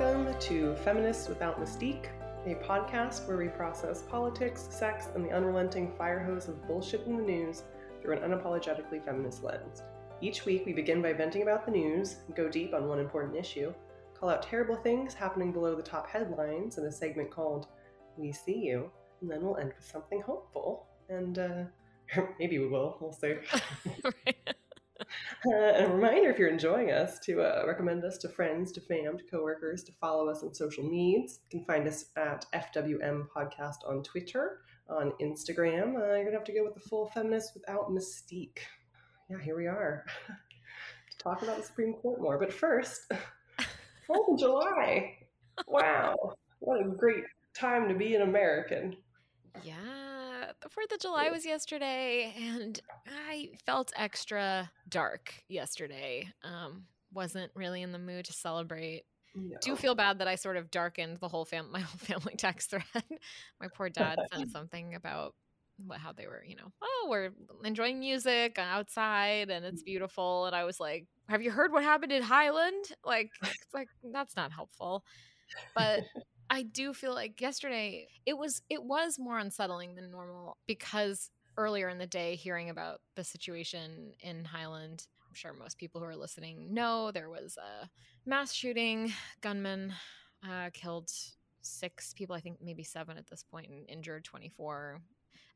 Welcome to Feminists Without Mystique, a podcast where we process politics, sex, and the unrelenting fire hose of bullshit in the news through an unapologetically feminist lens. Each week, we begin by venting about the news, go deep on one important issue, call out terrible things happening below the top headlines in a segment called We See You, and then we'll end with something hopeful. And uh, maybe we will, we'll see. Uh, a reminder if you're enjoying us to uh, recommend us to friends, to fam, to coworkers, to follow us on social medias. You can find us at FWM Podcast on Twitter, on Instagram. Uh, you're going to have to go with the full feminist without mystique. Yeah, here we are to talk about the Supreme Court more. But first, 4th of July. Wow. What a great time to be an American. Yeah Fourth of July was yesterday, and I felt extra dark yesterday. Um, wasn't really in the mood to celebrate. No. Do feel bad that I sort of darkened the whole fam- my whole family text thread. my poor dad sent something about what, how they were, you know, oh, we're enjoying music outside and it's beautiful. And I was like, have you heard what happened in Highland? Like, it's like that's not helpful. But I do feel like yesterday it was it was more unsettling than normal because earlier in the day hearing about the situation in Highland, I'm sure most people who are listening know there was a mass shooting, gunman uh, killed six people, I think maybe seven at this point, and injured 24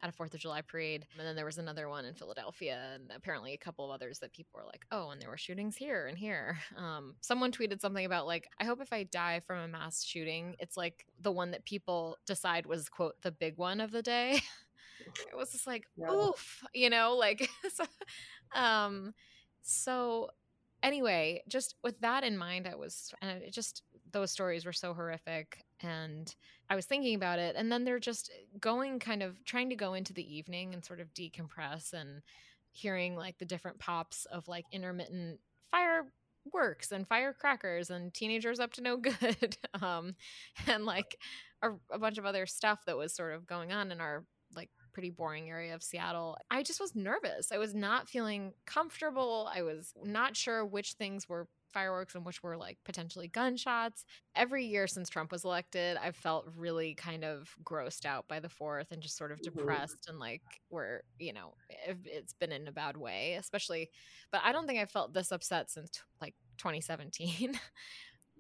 at a Fourth of July parade. And then there was another one in Philadelphia, and apparently a couple of others that people were like, oh, and there were shootings here and here. Um, someone tweeted something about, like, I hope if I die from a mass shooting, it's like the one that people decide was, quote, the big one of the day. it was just like, yeah. oof, you know, like, so, um, so anyway, just with that in mind, I was, and it just, those stories were so horrific and I was thinking about it. And then they're just going kind of trying to go into the evening and sort of decompress and hearing like the different pops of like intermittent fireworks and firecrackers and teenagers up to no good. um, and like a, a bunch of other stuff that was sort of going on in our like pretty boring area of Seattle. I just was nervous. I was not feeling comfortable. I was not sure which things were fireworks and which were like potentially gunshots. Every year since Trump was elected, I've felt really kind of grossed out by the fourth and just sort of mm-hmm. depressed and like where, you know, it's been in a bad way, especially. But I don't think I felt this upset since like 2017.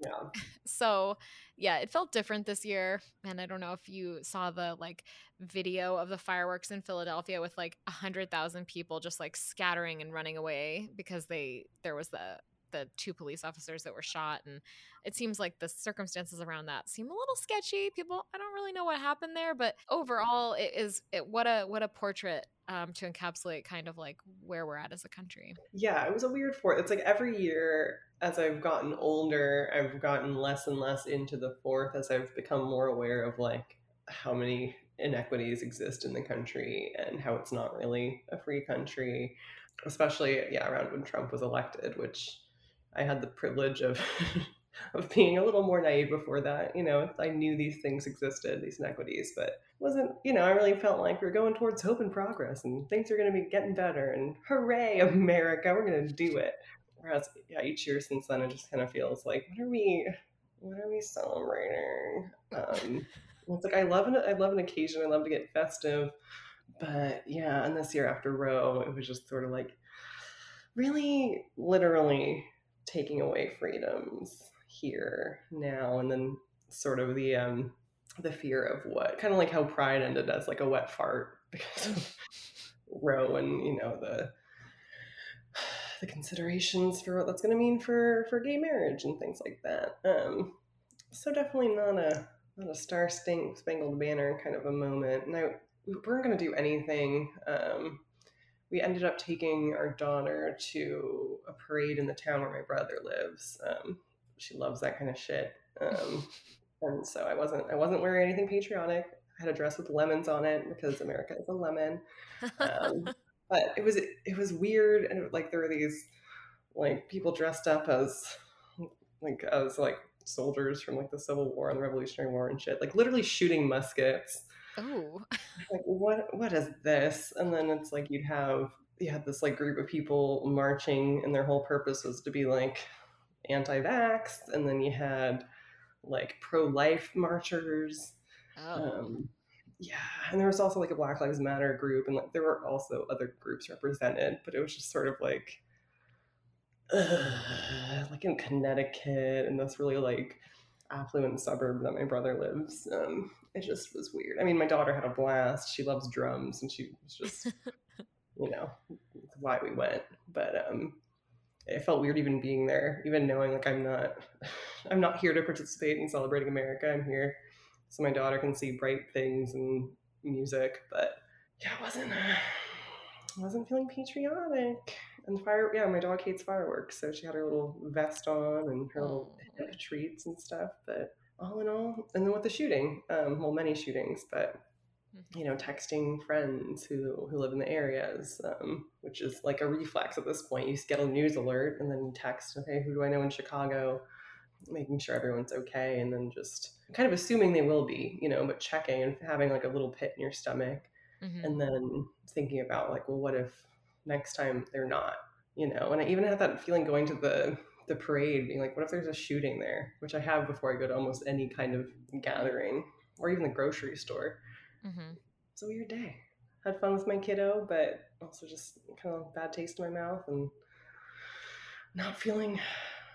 Yeah. So, yeah, it felt different this year. And I don't know if you saw the like video of the fireworks in Philadelphia with like a hundred thousand people just like scattering and running away because they there was the the two police officers that were shot and it seems like the circumstances around that seem a little sketchy. People i don't really know what happened there but overall it is it what a what a portrait um, to encapsulate kind of like where we're at as a country. Yeah it was a weird fourth it's like every year as i've gotten older i've gotten less and less into the fourth as i've become more aware of like how many inequities exist in the country and how it's not really a free country especially yeah around when trump was elected which I had the privilege of of being a little more naive before that. You know, I knew these things existed, these inequities, but wasn't, you know, I really felt like we are going towards hope and progress and things are going to be getting better and hooray, America, we're going to do it. Whereas, yeah, each year since then, it just kind of feels like, what are we, what are we celebrating? Um, it's like I love an I love an occasion. I love to get festive, but yeah, and this year after Roe, it was just sort of like really, literally taking away freedoms here now and then sort of the um the fear of what kind of like how pride ended as like a wet fart because of roe and you know the the considerations for what that's going to mean for for gay marriage and things like that. Um so definitely not a not a star spangled banner kind of a moment. And i we weren't going to do anything um we ended up taking our daughter to a parade in the town where my brother lives. Um, she loves that kind of shit. Um, and so I wasn't I wasn't wearing anything patriotic. I had a dress with lemons on it because America is a lemon. Um, but it was it was weird and it, like there were these like people dressed up as like as like soldiers from like the Civil War and the Revolutionary War and shit, like literally shooting muskets Oh. like what what is this? And then it's like you'd have you had this like group of people marching and their whole purpose was to be like anti-vax and then you had like pro-life marchers. Oh. Um, yeah, and there was also like a Black Lives Matter group, and like there were also other groups represented, but it was just sort of like, uh, like in Connecticut, and this really like affluent suburb that my brother lives. Um, it just was weird. I mean, my daughter had a blast. She loves drums, and she was just, you know, why we went. But um, it felt weird even being there, even knowing like I'm not, I'm not here to participate in celebrating America. I'm here so my daughter can see bright things and music. But yeah, it wasn't, uh, wasn't feeling patriotic. And fire, yeah, my dog hates fireworks, so she had her little vest on and her little hip treats and stuff. But all in all, and then with the shooting, um, well, many shootings, but mm-hmm. you know, texting friends who who live in the areas, um, which is like a reflex at this point. You get a news alert and then you text, okay, who do I know in Chicago? Making sure everyone's okay, and then just kind of assuming they will be, you know, but checking and having like a little pit in your stomach, mm-hmm. and then thinking about like, well, what if next time they're not, you know? And I even had that feeling going to the the parade, being like, what if there's a shooting there? Which I have before I go to almost any kind of gathering or even the grocery store. Mm-hmm. It's a weird day. Had fun with my kiddo, but also just kind of bad taste in my mouth and not feeling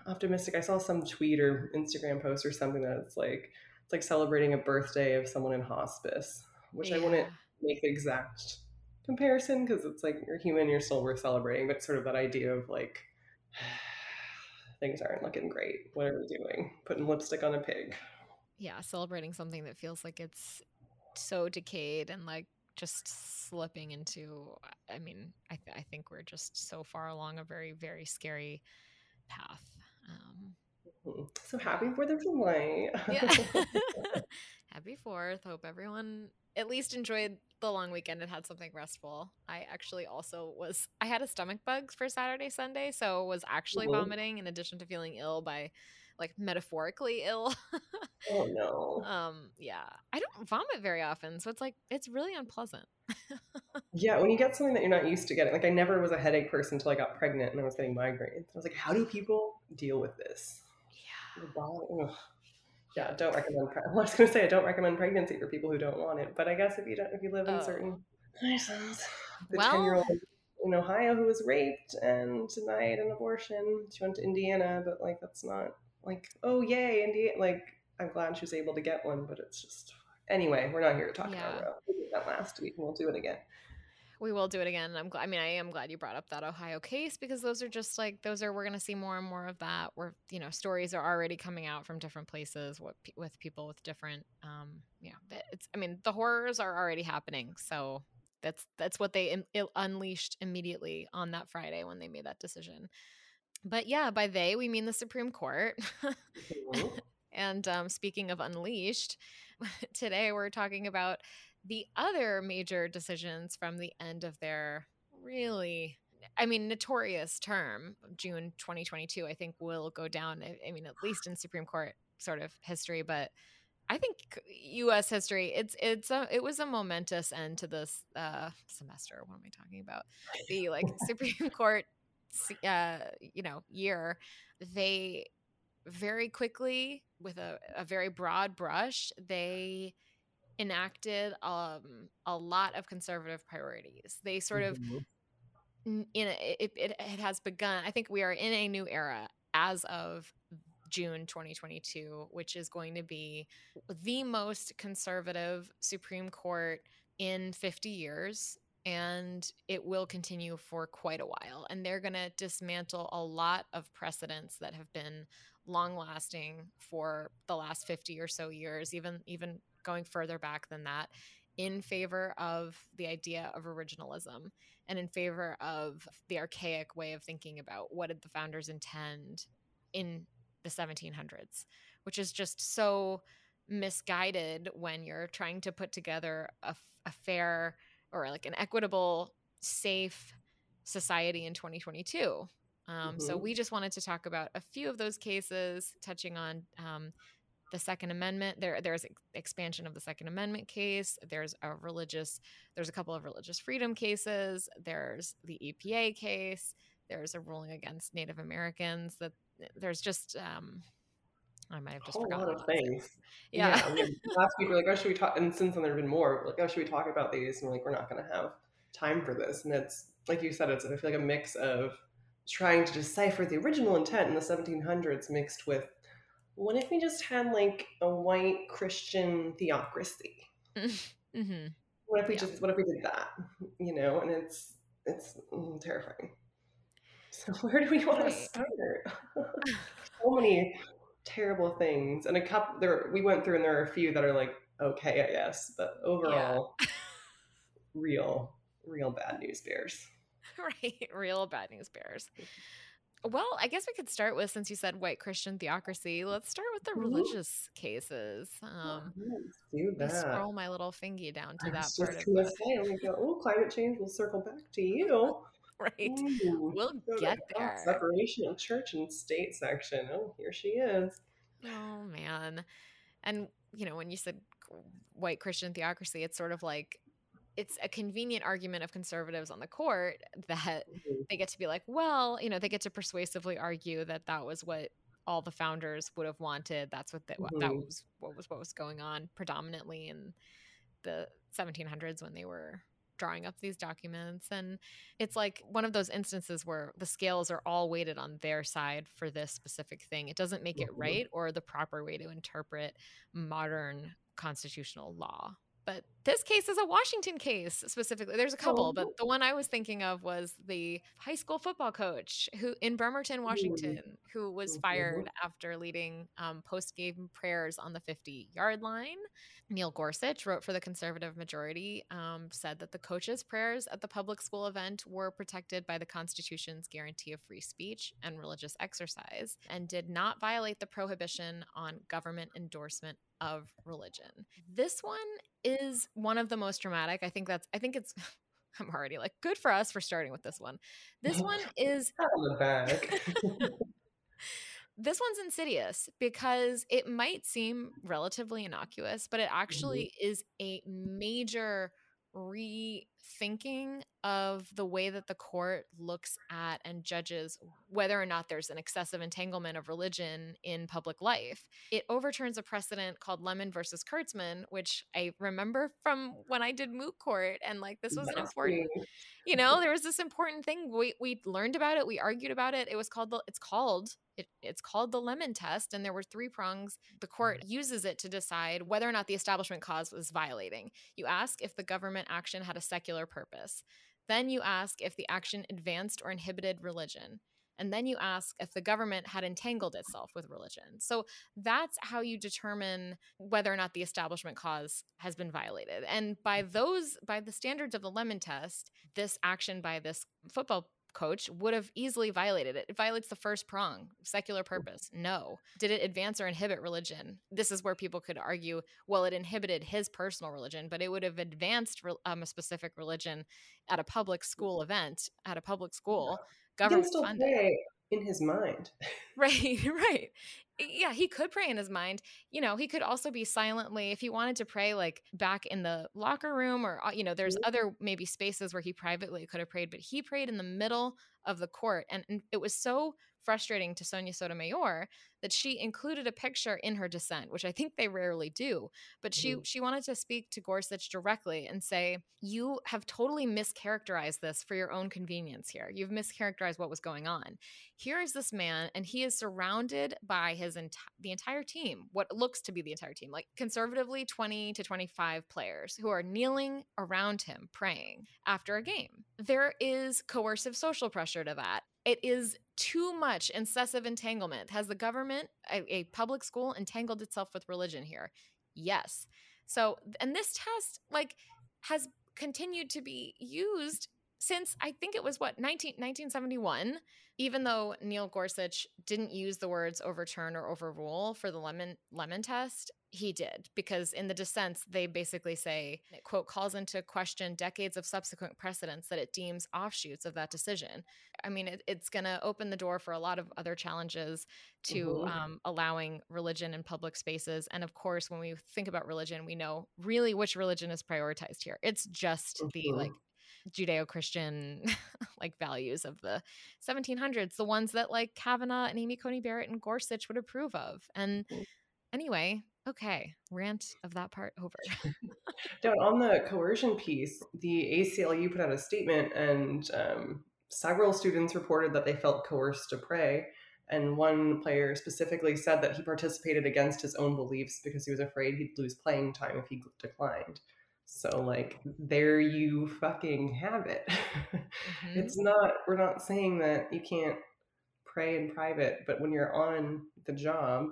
optimistic. I saw some tweet or Instagram post or something that it's like it's like celebrating a birthday of someone in hospice, which yeah. I wouldn't make the exact comparison because it's like you're human, you're still worth celebrating, but sort of that idea of like things aren't looking great. What are we doing? Putting lipstick on a pig. Yeah, celebrating something that feels like it's so decayed and like just slipping into i mean I, th- I think we're just so far along a very very scary path um. So happy Fourth of July! yeah, happy Fourth. Hope everyone at least enjoyed the long weekend and had something restful. I actually also was I had a stomach bug for Saturday, Sunday, so was actually mm-hmm. vomiting in addition to feeling ill by like metaphorically ill. oh no. Um yeah. I don't vomit very often, so it's like it's really unpleasant. yeah, when you get something that you're not used to getting. Like I never was a headache person until I got pregnant and I was getting migraines. I was like, how do people deal with this? Yeah. Yeah, don't recommend. Pre- I was going to say I don't recommend pregnancy for people who don't want it, but I guess if you don't, if you live in oh. certain places, the ten-year-old in Ohio who was raped and denied an abortion, she went to Indiana, but like that's not like oh yay Indiana. Like I'm glad she was able to get one, but it's just anyway. We're not here to talk yeah. about that last week, and we'll do it again we will do it again. I'm glad. I mean, I am glad you brought up that Ohio case because those are just like those are we're going to see more and more of that. Where you know stories are already coming out from different places with, with people with different. Um, yeah, it's. I mean, the horrors are already happening. So that's that's what they in, unleashed immediately on that Friday when they made that decision. But yeah, by they we mean the Supreme Court. Mm-hmm. and um, speaking of unleashed, today we're talking about the other major decisions from the end of their really I mean, notorious term, June 2022, I think will go down. I mean, at least in Supreme Court sort of history, but I think U.S. history. It's it's a it was a momentous end to this uh, semester. What am I talking about? The like Supreme Court, uh, you know, year. They very quickly, with a, a very broad brush, they enacted um, a lot of conservative priorities. They sort mm-hmm. of in a, it, it, it has begun. I think we are in a new era as of June 2022, which is going to be the most conservative Supreme Court in 50 years. And it will continue for quite a while. And they're going to dismantle a lot of precedents that have been long lasting for the last 50 or so years, even even going further back than that in favor of the idea of originalism and in favor of the archaic way of thinking about what did the founders intend in the 1700s which is just so misguided when you're trying to put together a, a fair or like an equitable safe society in 2022 um, mm-hmm. So we just wanted to talk about a few of those cases, touching on um, the Second Amendment. There, there's expansion of the Second Amendment case. There's a religious, there's a couple of religious freedom cases. There's the EPA case. There's a ruling against Native Americans. That there's just um, I might have just a forgotten. lot of things. Yeah. yeah I mean, last week we are like, oh, should we talk? And since then there have been more. Like, oh, should we talk about these? And we're like, we're not going to have time for this. And it's like you said, it's I feel like a mix of trying to decipher the original intent in the 1700s mixed with what if we just had like a white Christian theocracy? Mm-hmm. What if we yeah. just what if we did that? You know, and it's it's mm, terrifying. So where do we want right. to start? so many terrible things, and a couple there we went through, and there are a few that are like okay, I guess, but overall, yeah. real, real bad news bears. Right, real bad news bears. Well, I guess we could start with since you said white Christian theocracy. Let's start with the religious cases. Um, do that. Scroll my little fingy down to I that part. Just gonna say, I'm. Oh, climate change. We'll circle back to you. right. Ooh, we'll get there. Separation of church and state section. Oh, here she is. Oh man, and you know when you said white Christian theocracy, it's sort of like it's a convenient argument of conservatives on the court that mm-hmm. they get to be like, well, you know, they get to persuasively argue that that was what all the founders would have wanted. That's what the, mm-hmm. that was what was what was going on predominantly in the 1700s when they were drawing up these documents and it's like one of those instances where the scales are all weighted on their side for this specific thing it doesn't make it mm-hmm. right or the proper way to interpret modern constitutional law but this case is a Washington case specifically. There's a couple, oh. but the one I was thinking of was the high school football coach who in Bremerton, Washington, who was mm-hmm. fired after leading um, post game prayers on the 50 yard line. Neil Gorsuch wrote for the conservative majority, um, said that the coach's prayers at the public school event were protected by the Constitution's guarantee of free speech and religious exercise and did not violate the prohibition on government endorsement of religion. This one is one of the most dramatic. I think that's, I think it's, I'm already like, good for us for starting with this one. This one is. On the back. this one's insidious because it might seem relatively innocuous, but it mm-hmm. actually mm-hmm. is a major rethinking of the way that the court looks at and judges whether or not there's an excessive entanglement of religion in public life. It overturns a precedent called Lemon versus Kurtzman, which I remember from when I did moot court. And like, this was an important, you know, there was this important thing. We, we learned about it. We argued about it. It was called the, it's called it, it's called the lemon test, and there were three prongs. The court mm-hmm. uses it to decide whether or not the establishment clause was violating. You ask if the government action had a secular purpose. Then you ask if the action advanced or inhibited religion. And then you ask if the government had entangled itself with religion. So that's how you determine whether or not the establishment clause has been violated. And by mm-hmm. those, by the standards of the lemon test, this action by this football coach would have easily violated it. It violates the first prong, secular purpose. No. Did it advance or inhibit religion? This is where people could argue, well, it inhibited his personal religion, but it would have advanced um, a specific religion at a public school event, at a public school, yeah. government funded. In his mind. right, right yeah, he could pray in his mind. You know, he could also be silently, if he wanted to pray, like back in the locker room, or, uh, you know, there's mm-hmm. other maybe spaces where he privately could have prayed, but he prayed in the middle of the court. And, and it was so frustrating to Sonia Sotomayor that she included a picture in her dissent, which I think they rarely do. But she mm-hmm. she wanted to speak to Gorsuch directly and say, "You have totally mischaracterized this for your own convenience here. You've mischaracterized what was going on. Here is this man, and he is surrounded by his enti- the entire team, what looks to be the entire team, like conservatively 20 to 25 players who are kneeling around him praying after a game. There is coercive social pressure to that. It is too much incessive entanglement. Has the government, a, a, public school, entangled itself with religion here? Yes. So, and this test, like, has continued to be used since I think it was what 19, 1971 even though Neil Gorsuch didn't use the words overturn or overrule for the lemon lemon test, he did because in the dissents they basically say it quote calls into question decades of subsequent precedents that it deems offshoots of that decision. I mean, it, it's going to open the door for a lot of other challenges to mm-hmm. um, allowing religion in public spaces. And of course, when we think about religion, we know really which religion is prioritized here. It's just mm-hmm. the like Judeo-Christian like values of the 1700s, the ones that like Kavanaugh and Amy Coney Barrett and Gorsuch would approve of. And mm. anyway, okay, rant of that part over. Now, on the coercion piece, the ACLU put out a statement, and um, several students reported that they felt coerced to pray. And one player specifically said that he participated against his own beliefs because he was afraid he'd lose playing time if he declined. So, like, there you fucking have it. Mm-hmm. It's not, we're not saying that you can't pray in private, but when you're on the job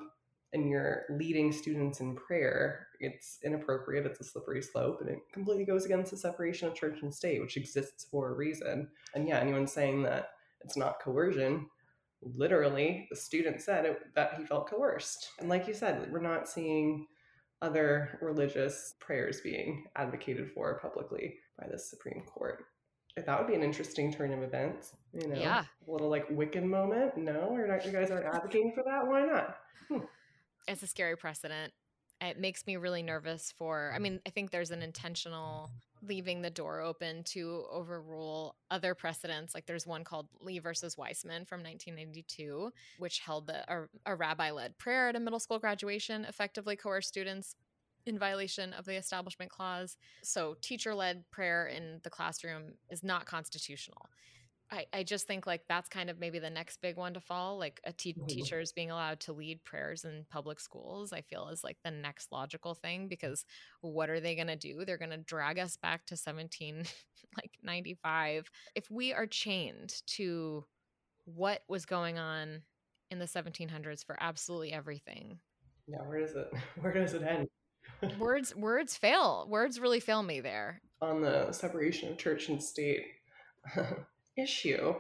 and you're leading students in prayer, it's inappropriate. It's a slippery slope, and it completely goes against the separation of church and state, which exists for a reason. And yeah, anyone saying that it's not coercion, literally, the student said it, that he felt coerced. And like you said, we're not seeing other religious prayers being advocated for publicly by the Supreme Court. If that would be an interesting turn of events. You know, yeah. a little like Wiccan moment. No, you're not. You guys aren't advocating for that. Why not? Hmm. It's a scary precedent. It makes me really nervous for. I mean, I think there's an intentional leaving the door open to overrule other precedents. Like there's one called Lee versus Weisman from 1992, which held that a, a rabbi led prayer at a middle school graduation effectively coerced students in violation of the Establishment Clause. So teacher led prayer in the classroom is not constitutional. I, I just think like that's kind of maybe the next big one to fall like a te- mm-hmm. teachers being allowed to lead prayers in public schools i feel is like the next logical thing because what are they going to do? They're going to drag us back to 17 like 95 if we are chained to what was going on in the 1700s for absolutely everything yeah where does it where does it end? Words words fail. Words really fail me there. On the separation of church and state issue.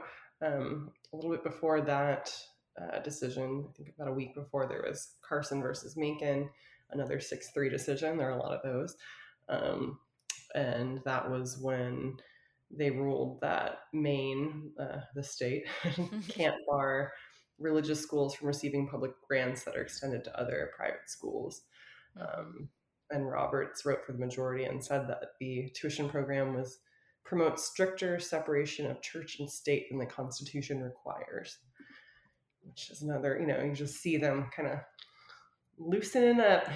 Um, a little bit before that uh, decision, I think about a week before, there was Carson versus Makin, another 6 3 decision. There are a lot of those. Um, and that was when they ruled that Maine, uh, the state, can't bar religious schools from receiving public grants that are extended to other private schools. Mm-hmm. Um, and Roberts wrote for the majority and said that the tuition program was promotes stricter separation of church and state than the Constitution requires. Which is another, you know, you just see them kind of loosening up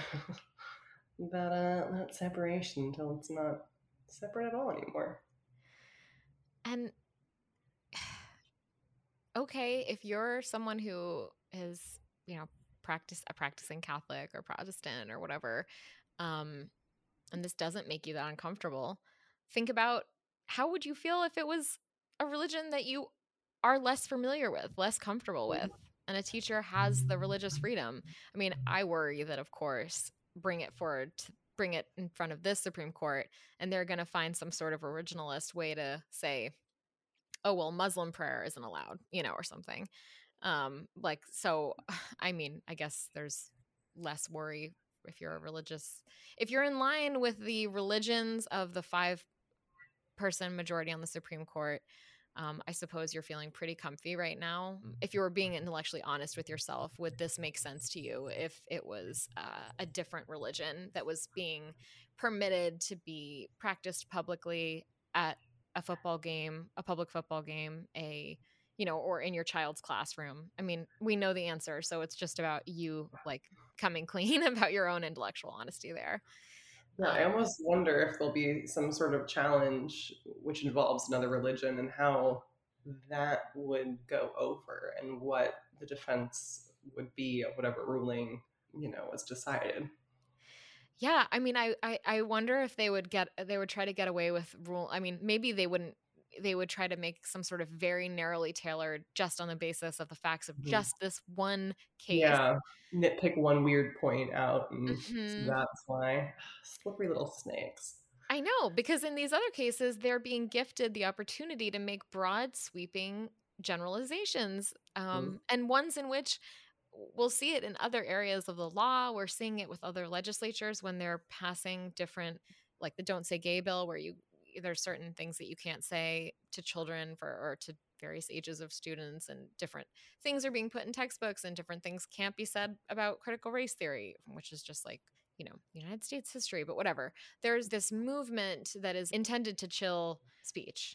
that uh, that separation until it's not separate at all anymore. And okay, if you're someone who is, you know, practice a practicing Catholic or Protestant or whatever, um, and this doesn't make you that uncomfortable, think about how would you feel if it was a religion that you are less familiar with, less comfortable with, and a teacher has the religious freedom? I mean, I worry that, of course, bring it forward, to bring it in front of this Supreme Court, and they're going to find some sort of originalist way to say, oh, well, Muslim prayer isn't allowed, you know, or something. Um, like, so, I mean, I guess there's less worry if you're a religious if you're in line with the religions of the five person majority on the Supreme Court, um, I suppose you're feeling pretty comfy right now. Mm. If you were being intellectually honest with yourself, would this make sense to you if it was uh, a different religion that was being permitted to be practiced publicly at a football game, a public football game, a you know, or in your child's classroom? I mean, we know the answer, so it's just about you like coming clean about your own intellectual honesty there. Yeah, I almost wonder if there'll be some sort of challenge which involves another religion and how that would go over and what the defense would be of whatever ruling, you know, was decided. Yeah, I mean, I, I, I wonder if they would get they would try to get away with rule. I mean, maybe they wouldn't they would try to make some sort of very narrowly tailored just on the basis of the facts of mm-hmm. just this one case. Yeah. Nitpick one weird point out and mm-hmm. that's why slippery little snakes. I know, because in these other cases they're being gifted the opportunity to make broad sweeping generalizations um, mm-hmm. and ones in which we'll see it in other areas of the law. We're seeing it with other legislatures when they're passing different like the don't say gay bill where you there's certain things that you can't say to children for or to various ages of students and different things are being put in textbooks and different things can't be said about critical race theory which is just like you know, United States history, but whatever. There's this movement that is intended to chill speech.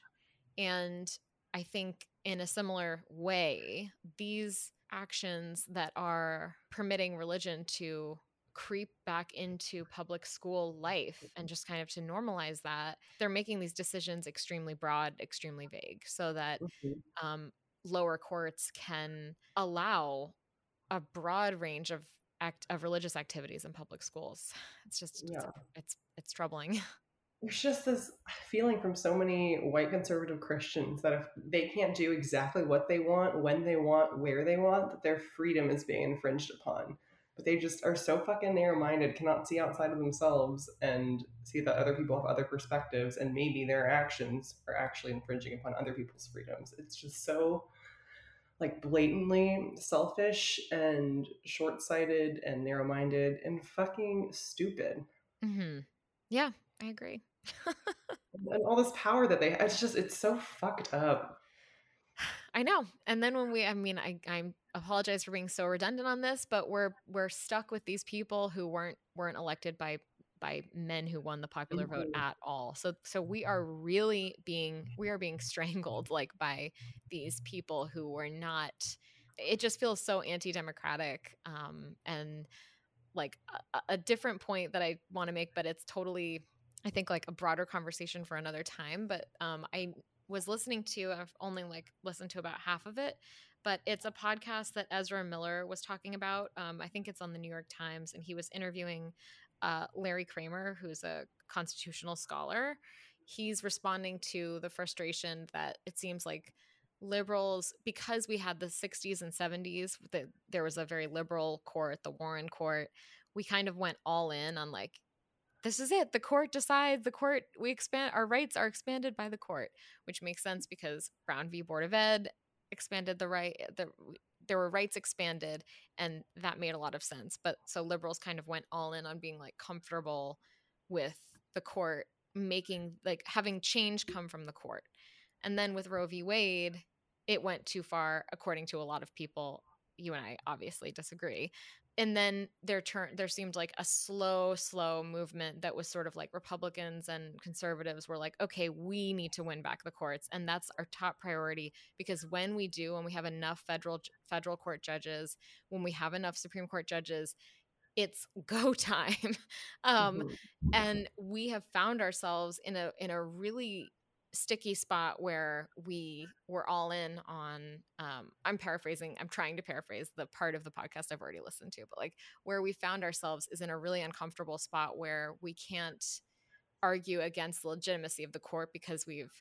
And I think in a similar way, these actions that are permitting religion to creep back into public school life and just kind of to normalize that they're making these decisions extremely broad extremely vague so that mm-hmm. um, lower courts can allow a broad range of act of religious activities in public schools it's just yeah. it's, it's it's troubling there's just this feeling from so many white conservative Christians that if they can't do exactly what they want, when they want, where they want, that their freedom is being infringed upon. But they just are so fucking narrow minded, cannot see outside of themselves and see that other people have other perspectives, and maybe their actions are actually infringing upon other people's freedoms. It's just so like blatantly selfish and short sighted and narrow minded and fucking stupid. Mm-hmm. Yeah, I agree. and all this power that they have, it's just, it's so fucked up. I know. And then when we, I mean, I, I apologize for being so redundant on this, but we're, we're stuck with these people who weren't, weren't elected by, by men who won the popular mm-hmm. vote at all. So, so we are really being, we are being strangled like by these people who were not, it just feels so anti-democratic. Um, and like a, a different point that I want to make, but it's totally I think like a broader conversation for another time. But um, I was listening to, I've only like listened to about half of it, but it's a podcast that Ezra Miller was talking about. Um, I think it's on the New York Times, and he was interviewing uh, Larry Kramer, who's a constitutional scholar. He's responding to the frustration that it seems like liberals, because we had the 60s and 70s, the, there was a very liberal court, the Warren Court. We kind of went all in on like this is it. The court decides. The court we expand our rights are expanded by the court, which makes sense because Brown v. Board of Ed expanded the right. Eh, the there were rights expanded, and that made a lot of sense. But so liberals kind of went all in on being like comfortable with the court making like having change come from the court, and then with Roe v. Wade, it went too far, according to a lot of people. You and I obviously disagree, and then there turned there seemed like a slow slow movement that was sort of like republicans and conservatives were like okay we need to win back the courts and that's our top priority because when we do when we have enough federal federal court judges when we have enough supreme court judges it's go time um, mm-hmm. and we have found ourselves in a in a really sticky spot where we were all in on um, i'm paraphrasing i'm trying to paraphrase the part of the podcast i've already listened to but like where we found ourselves is in a really uncomfortable spot where we can't argue against the legitimacy of the court because we've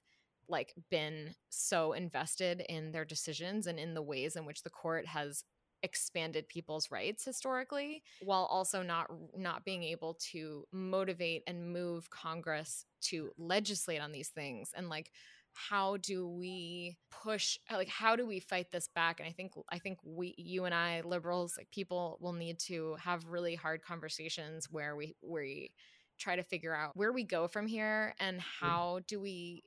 like been so invested in their decisions and in the ways in which the court has expanded people's rights historically while also not not being able to motivate and move congress to legislate on these things and like how do we push uh, like how do we fight this back? And i think i think we you and i liberals like people will need to have really hard conversations where we we try to figure out where we go from here and mm. how do we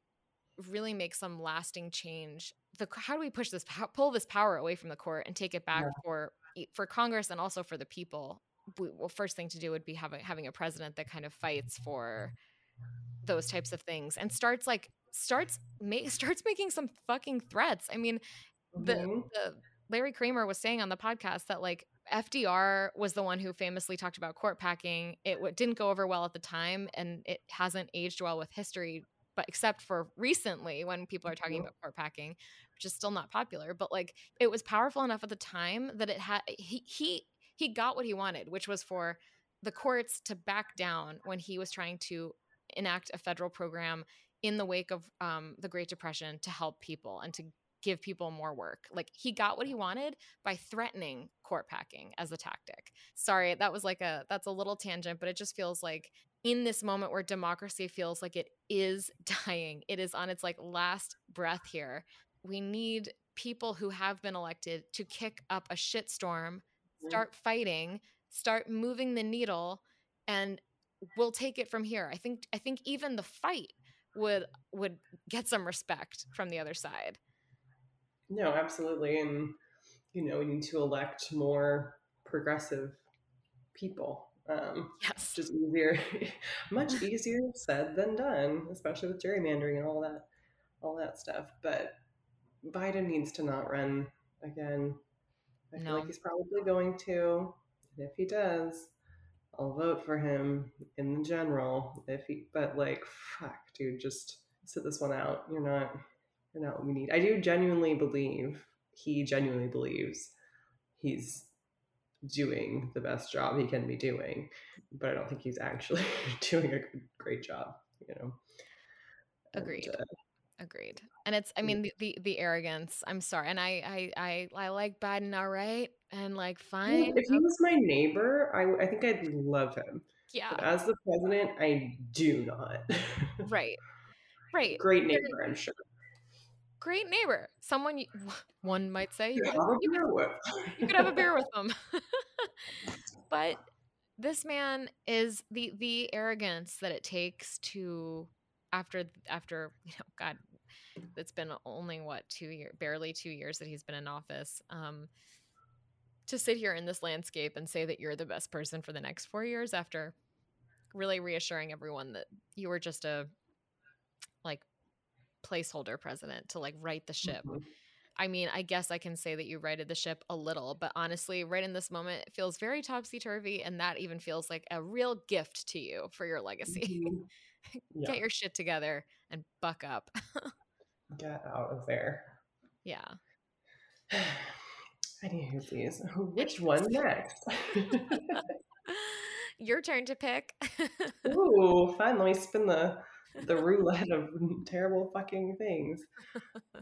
really make some lasting change the how do we push this pull this power away from the court and take it back yeah. for for Congress and also for the people? well, first thing to do would be having having a president that kind of fights for those types of things and starts like starts make starts making some fucking threats. I mean, mm-hmm. the, the Larry Kramer was saying on the podcast that like FDR was the one who famously talked about court packing. It w- didn't go over well at the time, and it hasn't aged well with history but except for recently when people are talking mm-hmm. about court packing, which is still not popular, but like it was powerful enough at the time that it had he he he got what he wanted, which was for the courts to back down when he was trying to enact a federal program in the wake of um, the Great Depression to help people and to give people more work. Like he got what he wanted by threatening court packing as a tactic. Sorry, that was like a that's a little tangent, but it just feels like in this moment where democracy feels like it is dying, it is on its like last breath here. We need people who have been elected to kick up a shitstorm, start fighting, start moving the needle, and we'll take it from here. I think I think even the fight would would get some respect from the other side. No, absolutely. And you know, we need to elect more progressive people Um, yes, just easier, much easier said than done, especially with gerrymandering and all that, all that stuff. But Biden needs to not run again. I feel like he's probably going to. And if he does, I'll vote for him in the general. If he, but like, fuck, dude, just sit this one out. You're not, you're not what we need. I do genuinely believe he genuinely believes he's doing the best job he can be doing, but I don't think he's actually doing a great job. You know. Agreed. And, uh, Agreed. And it's I mean the, the, the arrogance. I'm sorry. And I I I, I like Biden all right and like fine. If he was my neighbor, I I think I'd love him. Yeah. But as the president, I do not. right. Right. Great neighbor, I'm sure. Great neighbor. Someone you, one might say you, could, you, could, you could have a beer with them. but this man is the the arrogance that it takes to after after you know god it's been only what two years barely two years that he's been in office um, to sit here in this landscape and say that you're the best person for the next four years after really reassuring everyone that you were just a like placeholder president to like right the ship mm-hmm. I mean, I guess I can say that you righted the ship a little, but honestly, right in this moment, it feels very topsy turvy. And that even feels like a real gift to you for your legacy. Mm-hmm. Yeah. Get your shit together and buck up. Get out of there. Yeah. I need these. Which one next? Your turn to pick. Ooh, fun. Let me spin the the roulette of terrible fucking things.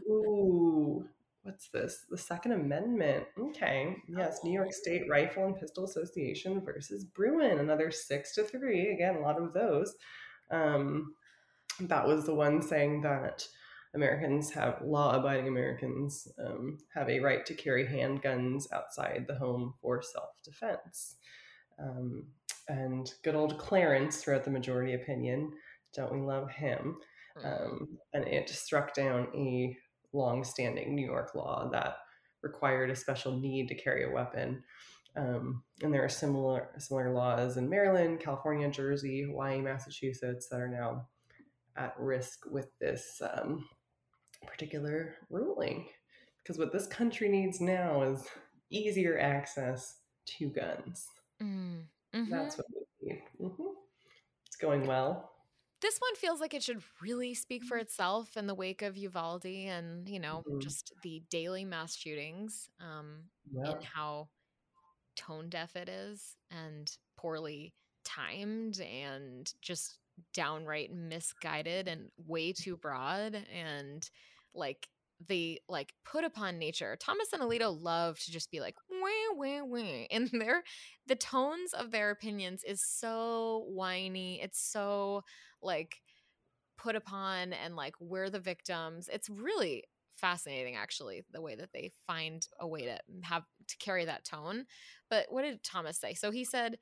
Ooh, what's this? The Second Amendment. Okay. Yes, New York State Rifle and Pistol Association versus Bruen. Another six to three. Again, a lot of those. Um, that was the one saying that Americans have law abiding Americans um, have a right to carry handguns outside the home for self defense. Um, and good old Clarence wrote the majority opinion. Don't we love him? Hmm. Um, and it struck down a long standing New York law that required a special need to carry a weapon. Um, and there are similar similar laws in Maryland, California, Jersey, Hawaii, Massachusetts that are now at risk with this um, particular ruling. Because what this country needs now is easier access to guns. Mm, hmm That's what we need. Mm-hmm. It's going well. This one feels like it should really speak for itself in the wake of Uvalde and, you know, mm-hmm. just the daily mass shootings um, yeah. and how tone deaf it is and poorly timed and just downright misguided and way too broad and like the like put upon nature. Thomas and Alito love to just be like wah wah wah, and their the tones of their opinions is so whiny. It's so like put upon and like we're the victims. It's really fascinating actually the way that they find a way to have to carry that tone. But what did Thomas say? So he said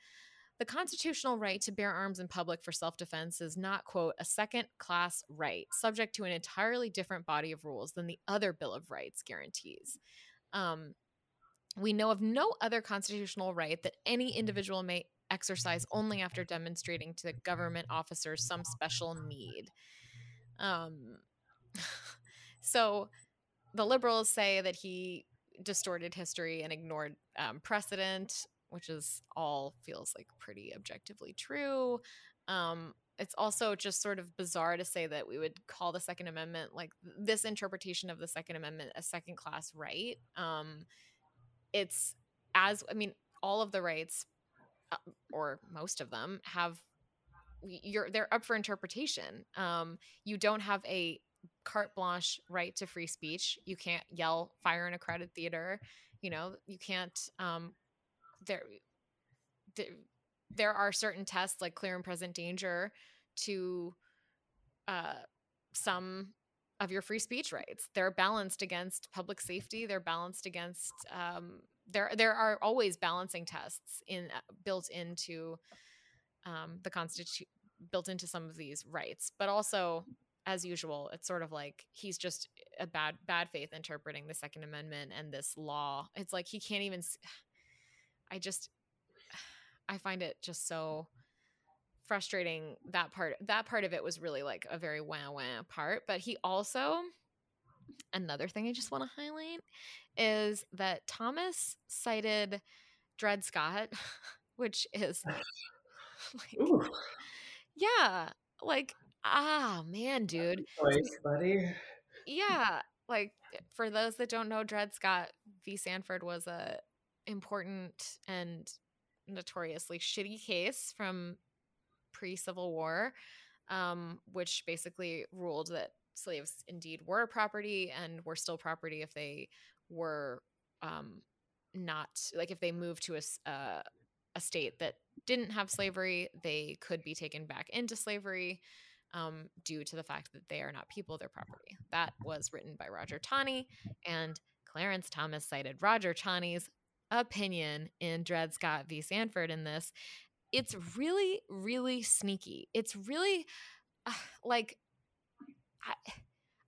the constitutional right to bear arms in public for self defense is not, quote, a second class right, subject to an entirely different body of rules than the other Bill of Rights guarantees. Um, we know of no other constitutional right that any individual may exercise only after demonstrating to the government officers some special need. Um, so the liberals say that he distorted history and ignored um, precedent which is all feels like pretty objectively true. Um, it's also just sort of bizarre to say that we would call the Second Amendment like this interpretation of the Second Amendment a second class right. Um, it's as I mean, all of the rights, uh, or most of them, have you're they're up for interpretation. Um, you don't have a carte blanche right to free speech. You can't yell fire in a crowded theater. You know, you can't um, there, there there are certain tests like clear and present danger to uh, some of your free speech rights. They're balanced against public safety. They're balanced against um, there. There are always balancing tests in uh, built into um, the constitution, built into some of these rights. But also, as usual, it's sort of like he's just a bad bad faith interpreting the Second Amendment and this law. It's like he can't even. I just I find it just so frustrating that part that part of it was really like a very wah wah part but he also another thing i just want to highlight is that thomas cited dred scott which is like, yeah like ah man dude. Twice, buddy. Yeah like for those that don't know dred scott v. Sandford was a important and notoriously shitty case from pre Civil War, um, which basically ruled that slaves indeed were property and were still property if they were um, not like if they moved to a, uh, a state that didn't have slavery, they could be taken back into slavery um, due to the fact that they are not people, they're property. That was written by Roger Taney, and Clarence Thomas cited Roger Taney's opinion in Dred Scott v. Sandford in this. It's really, really sneaky. It's really uh, like I,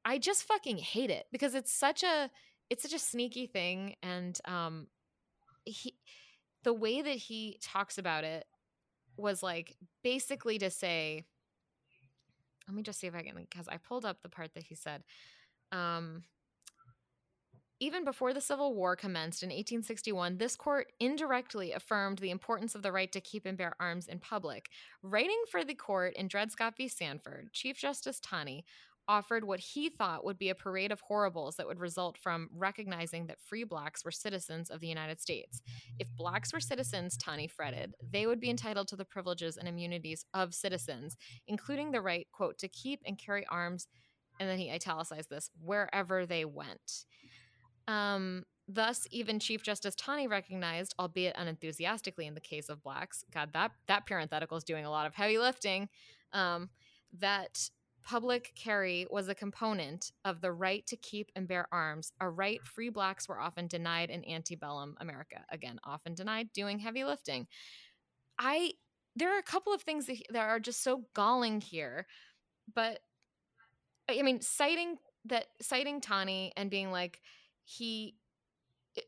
I just fucking hate it because it's such a it's such a sneaky thing and um he the way that he talks about it was like basically to say let me just see if I can because I pulled up the part that he said um even before the Civil War commenced in 1861, this court indirectly affirmed the importance of the right to keep and bear arms in public. Writing for the court in Dred Scott v. Sandford, Chief Justice Taney offered what he thought would be a parade of horribles that would result from recognizing that free blacks were citizens of the United States. If blacks were citizens, Taney fretted, they would be entitled to the privileges and immunities of citizens, including the right, quote, to keep and carry arms, and then he italicized this, wherever they went. Um, thus, even Chief Justice Taney recognized, albeit unenthusiastically in the case of blacks, God, that that parenthetical is doing a lot of heavy lifting. Um, that public carry was a component of the right to keep and bear arms, a right free blacks were often denied in antebellum America. Again, often denied, doing heavy lifting. I there are a couple of things that, that are just so galling here, but I mean, citing that citing Taney and being like, he eh,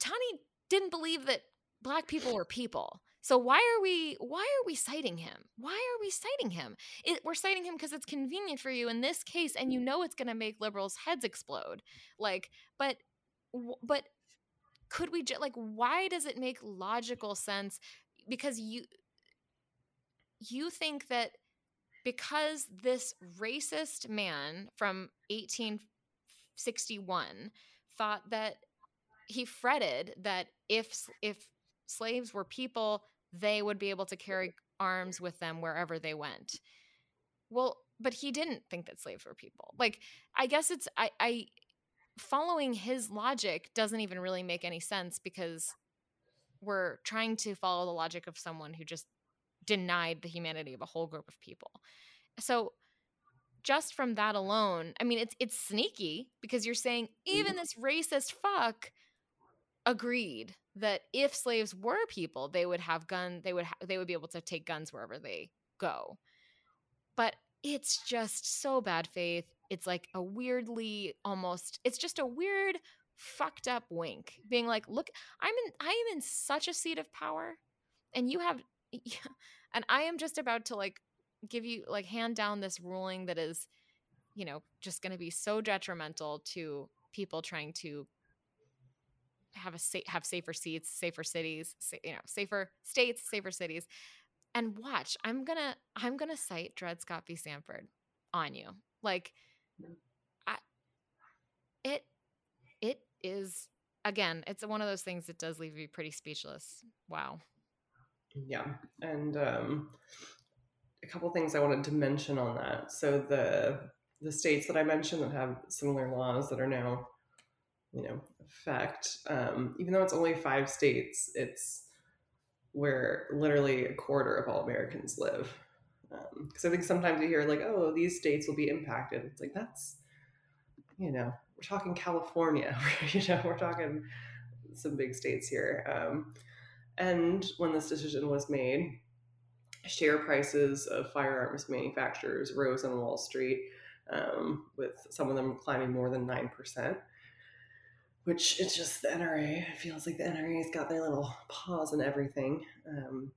Taney didn't believe that black people were people. So why are we why are we citing him? Why are we citing him? It, we're citing him because it's convenient for you in this case, and you know it's going to make liberals' heads explode. Like, but but could we just like why does it make logical sense? Because you you think that because this racist man from 18 61 thought that he fretted that if if slaves were people they would be able to carry arms with them wherever they went. Well but he didn't think that slaves were people. Like i guess it's i i following his logic doesn't even really make any sense because we're trying to follow the logic of someone who just denied the humanity of a whole group of people. So just from that alone, I mean, it's it's sneaky because you're saying even mm-hmm. this racist fuck agreed that if slaves were people, they would have gun, they would ha- they would be able to take guns wherever they go. But it's just so bad faith. It's like a weirdly almost. It's just a weird fucked up wink, being like, "Look, I'm in. I am in such a seat of power, and you have." And I am just about to like give you like hand down this ruling that is you know just going to be so detrimental to people trying to have a sa- have safer seats safer cities sa- you know safer states safer cities. And watch i'm gonna i'm gonna cite dred scott v. Sandford on you. Like I, it it is again it's one of those things that does leave you pretty speechless. Wow. Yeah and um a couple things I wanted to mention on that. So the the states that I mentioned that have similar laws that are now, you know, effect. Um, even though it's only five states, it's where literally a quarter of all Americans live. Because um, I think sometimes you hear like, oh, these states will be impacted. It's like that's, you know, we're talking California. you know, we're talking some big states here. Um, and when this decision was made, share prices of firearms manufacturers rose on Wall Street, um, with some of them climbing more than 9%. which it's just the NRA. It feels like the NRA's got their little paws in everything. Um,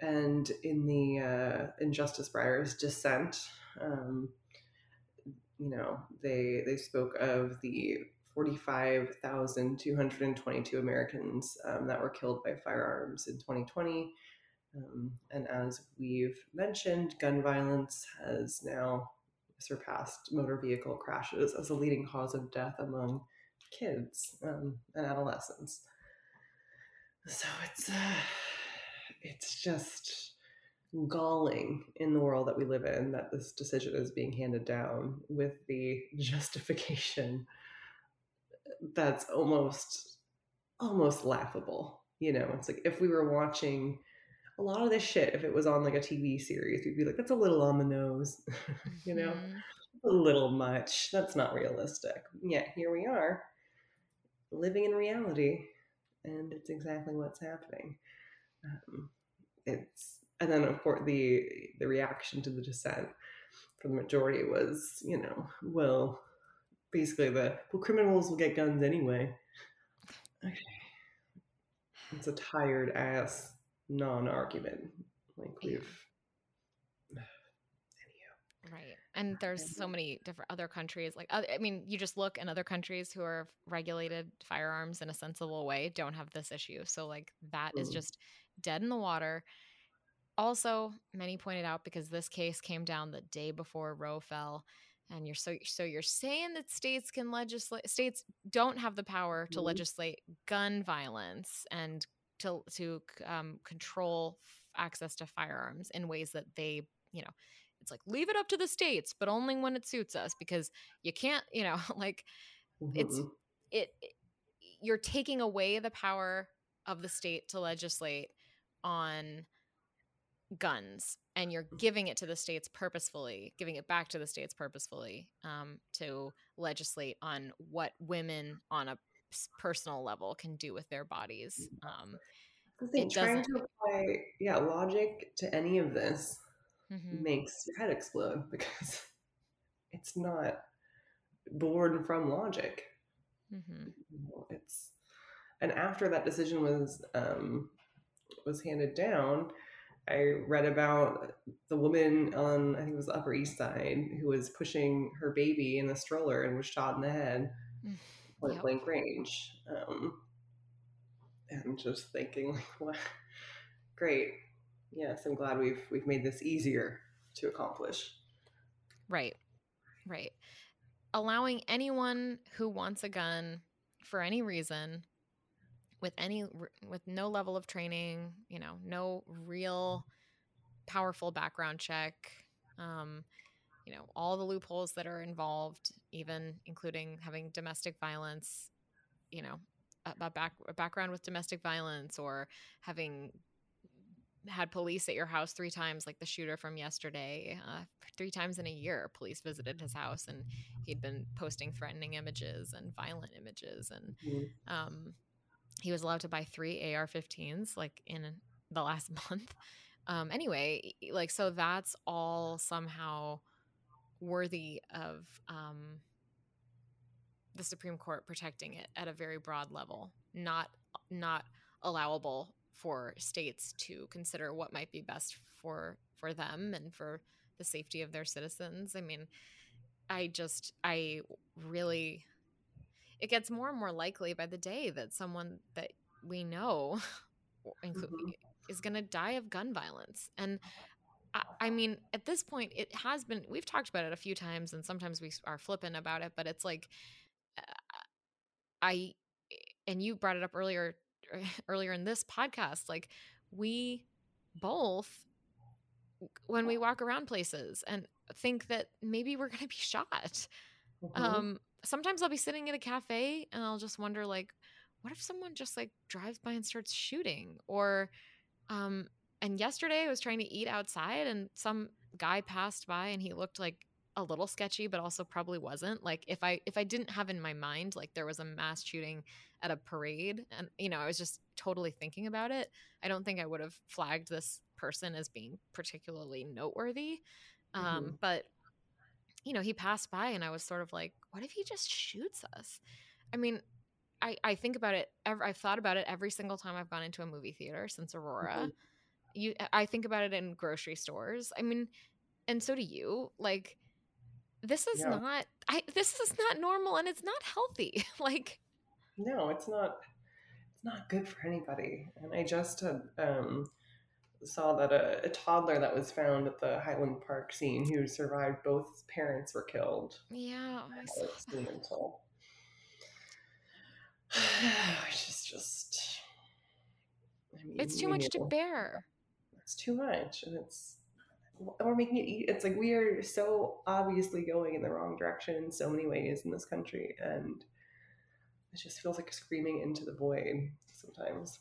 and in the uh, in Justice Breyer's dissent, um, you know, they they spoke of the 45,222 Americans um, that were killed by firearms in 2020. Um, and as we've mentioned, gun violence has now surpassed motor vehicle crashes as a leading cause of death among kids um, and adolescents. So it's uh, it's just galling in the world that we live in that this decision is being handed down with the justification that's almost almost laughable. You know, it's like if we were watching a lot of this shit, if it was on like a TV series, we'd be like, that's a little on the nose, you know, mm-hmm. a little much. That's not realistic. Yet here we are living in reality, and it's exactly what's happening. Um, it's and then of course the the reaction to the dissent from the majority was, you know, well, basically the well criminals will get guns anyway. Okay. It's a tired ass non-argument. Like we've Right. And there's so many different other countries. Like, I mean, you just look in other countries who are regulated firearms in a sensible way, don't have this issue. So, like, that mm. is just dead in the water. Also, many pointed out because this case came down the day before Roe fell, and you're so so you're saying that states can legislate states don't have the power to mm. legislate gun violence and to to um, control access to firearms in ways that they you know it's like leave it up to the states but only when it suits us because you can't you know like mm-hmm. it's it, it you're taking away the power of the state to legislate on guns and you're mm. giving it to the states purposefully giving it back to the states purposefully um, to legislate on what women on a personal level can do with their bodies. Um, it trying to apply, yeah, logic to any of this mm-hmm. makes your head explode because it's not born from logic. Mm-hmm. It's and after that decision was um, was handed down, I read about the woman on I think it was the Upper East Side who was pushing her baby in the stroller and was shot in the head. Mm point yep. blank range. Um, and just thinking like, what? Great. Yes, I'm glad we've we've made this easier to accomplish. Right. Right. Allowing anyone who wants a gun for any reason with any with no level of training, you know, no real powerful background check, um, you know all the loopholes that are involved even including having domestic violence you know a, back, a background with domestic violence or having had police at your house three times like the shooter from yesterday uh, three times in a year police visited his house and he'd been posting threatening images and violent images and mm-hmm. um, he was allowed to buy three ar-15s like in the last month um, anyway like so that's all somehow worthy of um, the Supreme Court protecting it at a very broad level, not not allowable for states to consider what might be best for for them and for the safety of their citizens. I mean, I just I really it gets more and more likely by the day that someone that we know mm-hmm. is going to die of gun violence. And I, mean, at this point, it has been, we've talked about it a few times and sometimes we are flippant about it, but it's like, uh, I, and you brought it up earlier, earlier in this podcast, like we both, when we walk around places and think that maybe we're going to be shot. Mm-hmm. Um, sometimes I'll be sitting at a cafe and I'll just wonder, like, what if someone just like drives by and starts shooting? Or, um, and yesterday I was trying to eat outside and some guy passed by and he looked like a little sketchy but also probably wasn't like if i if i didn't have in my mind like there was a mass shooting at a parade and you know i was just totally thinking about it i don't think i would have flagged this person as being particularly noteworthy um, mm-hmm. um but you know he passed by and i was sort of like what if he just shoots us i mean I, I think about it. I've thought about it every single time I've gone into a movie theater since Aurora. Mm-hmm. You, I think about it in grocery stores. I mean, and so do you. Like, this is yeah. not. I this is not normal, and it's not healthy. like, no, it's not. It's not good for anybody. And I just had um, saw that a, a, toddler that was found at the Highland Park scene who survived both his parents were killed. Yeah, I saw. Which is just. I mean, it's too much to bear. It's too much, and it's we're making it. It's like we are so obviously going in the wrong direction in so many ways in this country, and it just feels like screaming into the void sometimes.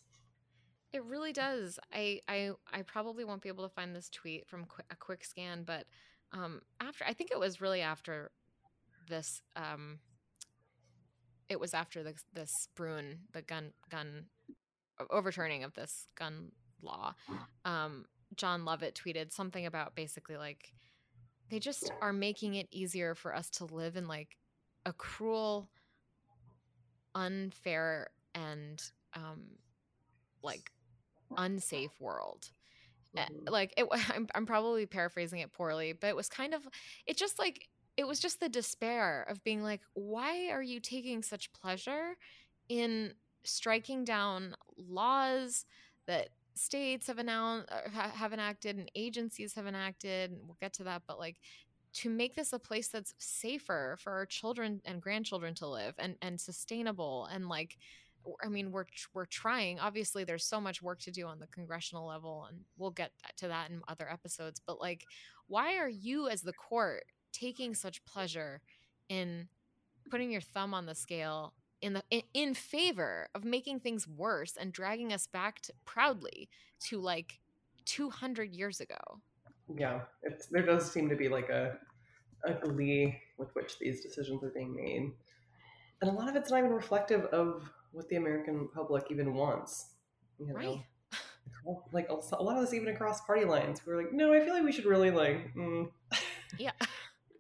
It really does. I I I probably won't be able to find this tweet from qu- a quick scan, but um, after I think it was really after this um, it was after the this Bruen, the gun gun overturning of this gun law. Um, Jon Lovett tweeted something about basically like they just are making it easier for us to live in like a cruel, unfair, and um, like unsafe world. Mm-hmm. Like it, I'm, I'm probably paraphrasing it poorly, but it was kind of, it just like it was just the despair of being like, why are you taking such pleasure in striking down laws that states have announced uh, have enacted and agencies have enacted and we'll get to that but like to make this a place that's safer for our children and grandchildren to live and and sustainable and like I mean we're we're trying. Obviously there's so much work to do on the congressional level and we'll get to that in other episodes but like why are you as the court taking such pleasure in putting your thumb on the scale in the in, in favor of making things worse and dragging us back to, proudly to like 200 years ago. Yeah there does seem to be like a a glee with which these decisions are being made. And a lot of it's not even reflective of what the american public even wants you know? Right. like a lot of this even across party lines. We're like no i feel like we should really like mm. yeah.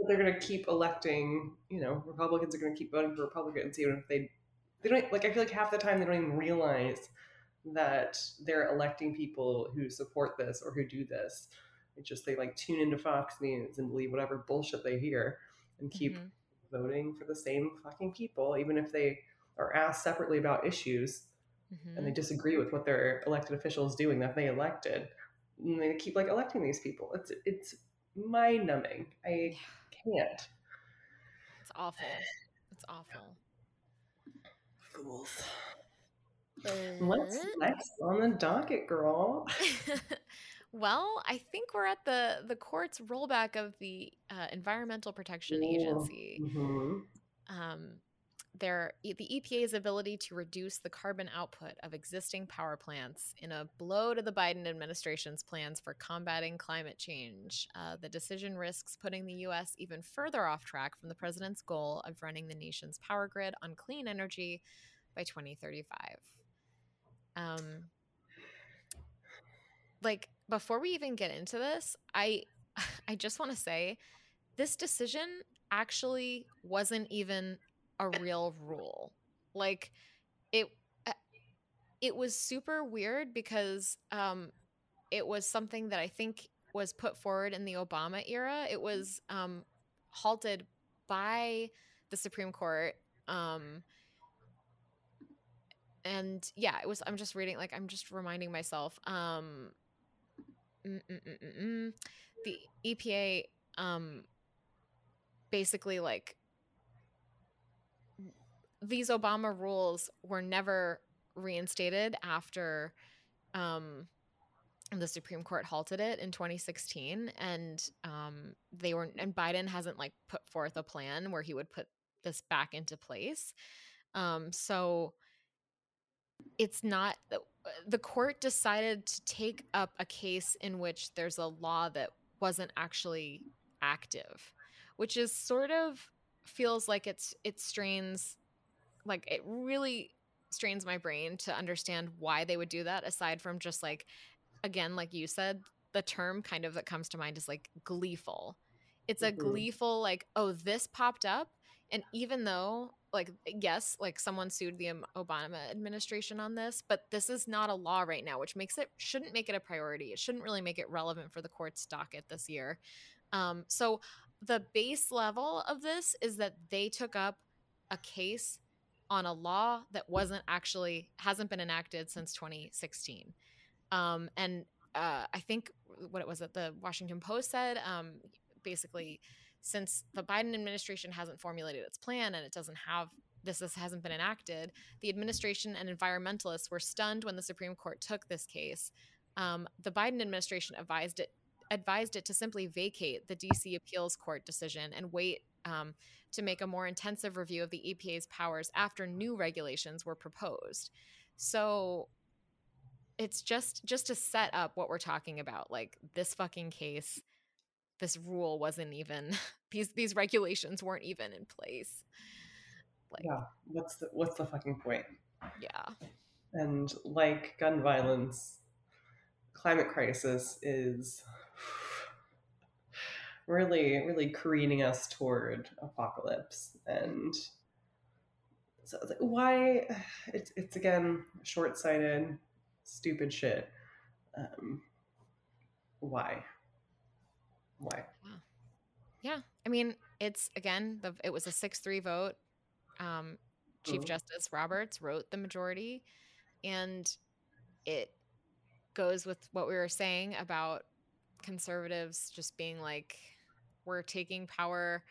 They're going to keep electing, you know, Republicans are going to keep voting for Republicans, even if they, they don't, like, I feel like half the time they don't even realize that they're electing people who support this or who do this. It's just they like tune into Fox News and believe whatever bullshit they hear and keep mm-hmm. voting for the same fucking people, even if they are asked separately about issues mm-hmm. and they mm-hmm. disagree with what their elected officials doing that they elected. And they keep like electing these people. It's it's mind numbing. I can't. It's awful. It's awful. Fools. What's next on the docket, girl? well, I think we're at the the court's rollback of the uh, Environmental Protection Agency. Mm-hmm. Um, their the EPA's ability to reduce the carbon output of existing power plants in a blow to the Biden administration's plans for combating climate change. Uh, the decision risks putting the U.S. even further off track from the president's goal of running the nation's power grid on clean energy by 2035. Um, like before we even get into this, I I just want to say this decision actually wasn't even a real rule. Like it uh, it was super weird because um it was something that I think was put forward in the Obama era. It was um halted by the Supreme Court um and yeah, it was I'm just reading like I'm just reminding myself um mm, mm, mm, the EPA um basically like these Obama rules were never reinstated after um, the Supreme Court halted it in 2016, and um, they were and Biden hasn't like put forth a plan where he would put this back into place. Um, so it's not the court decided to take up a case in which there's a law that wasn't actually active, which is sort of feels like it's it strains like it really strains my brain to understand why they would do that aside from just like again like you said the term kind of that comes to mind is like gleeful it's a mm-hmm. gleeful like oh this popped up And even though, like, yes, like someone sued the Obama administration on this, but this is not a law right now, which makes it shouldn't make it a priority. It shouldn't really make it relevant for the court's docket this year. Um, so the base level of this is that they took up a case on a law that wasn't actually hasn't been enacted since 2016 um, and uh, i think what it was that the washington post said um, basically since the biden administration hasn't formulated its plan and it doesn't have this, this hasn't been enacted the administration and environmentalists were stunned when the supreme court took this case um, the biden administration advised it advised it to simply vacate the DC appeals court decision and wait um, to make a more intensive review of the EPA's powers after new regulations were proposed. So it's just just to set up what we're talking about like this fucking case this rule wasn't even these these regulations weren't even in place like yeah what's the what's the fucking point yeah and like gun violence climate crisis is really, really careening us toward apocalypse. And so like, why? It's, it's again short sighted, stupid shit. Um, why? Why? Yeah. yeah. I mean, it's again, the, it was a 6 3 vote. Um, Chief mm-hmm. Justice Roberts wrote the majority, and it goes with what we were saying about conservatives just being like we're taking power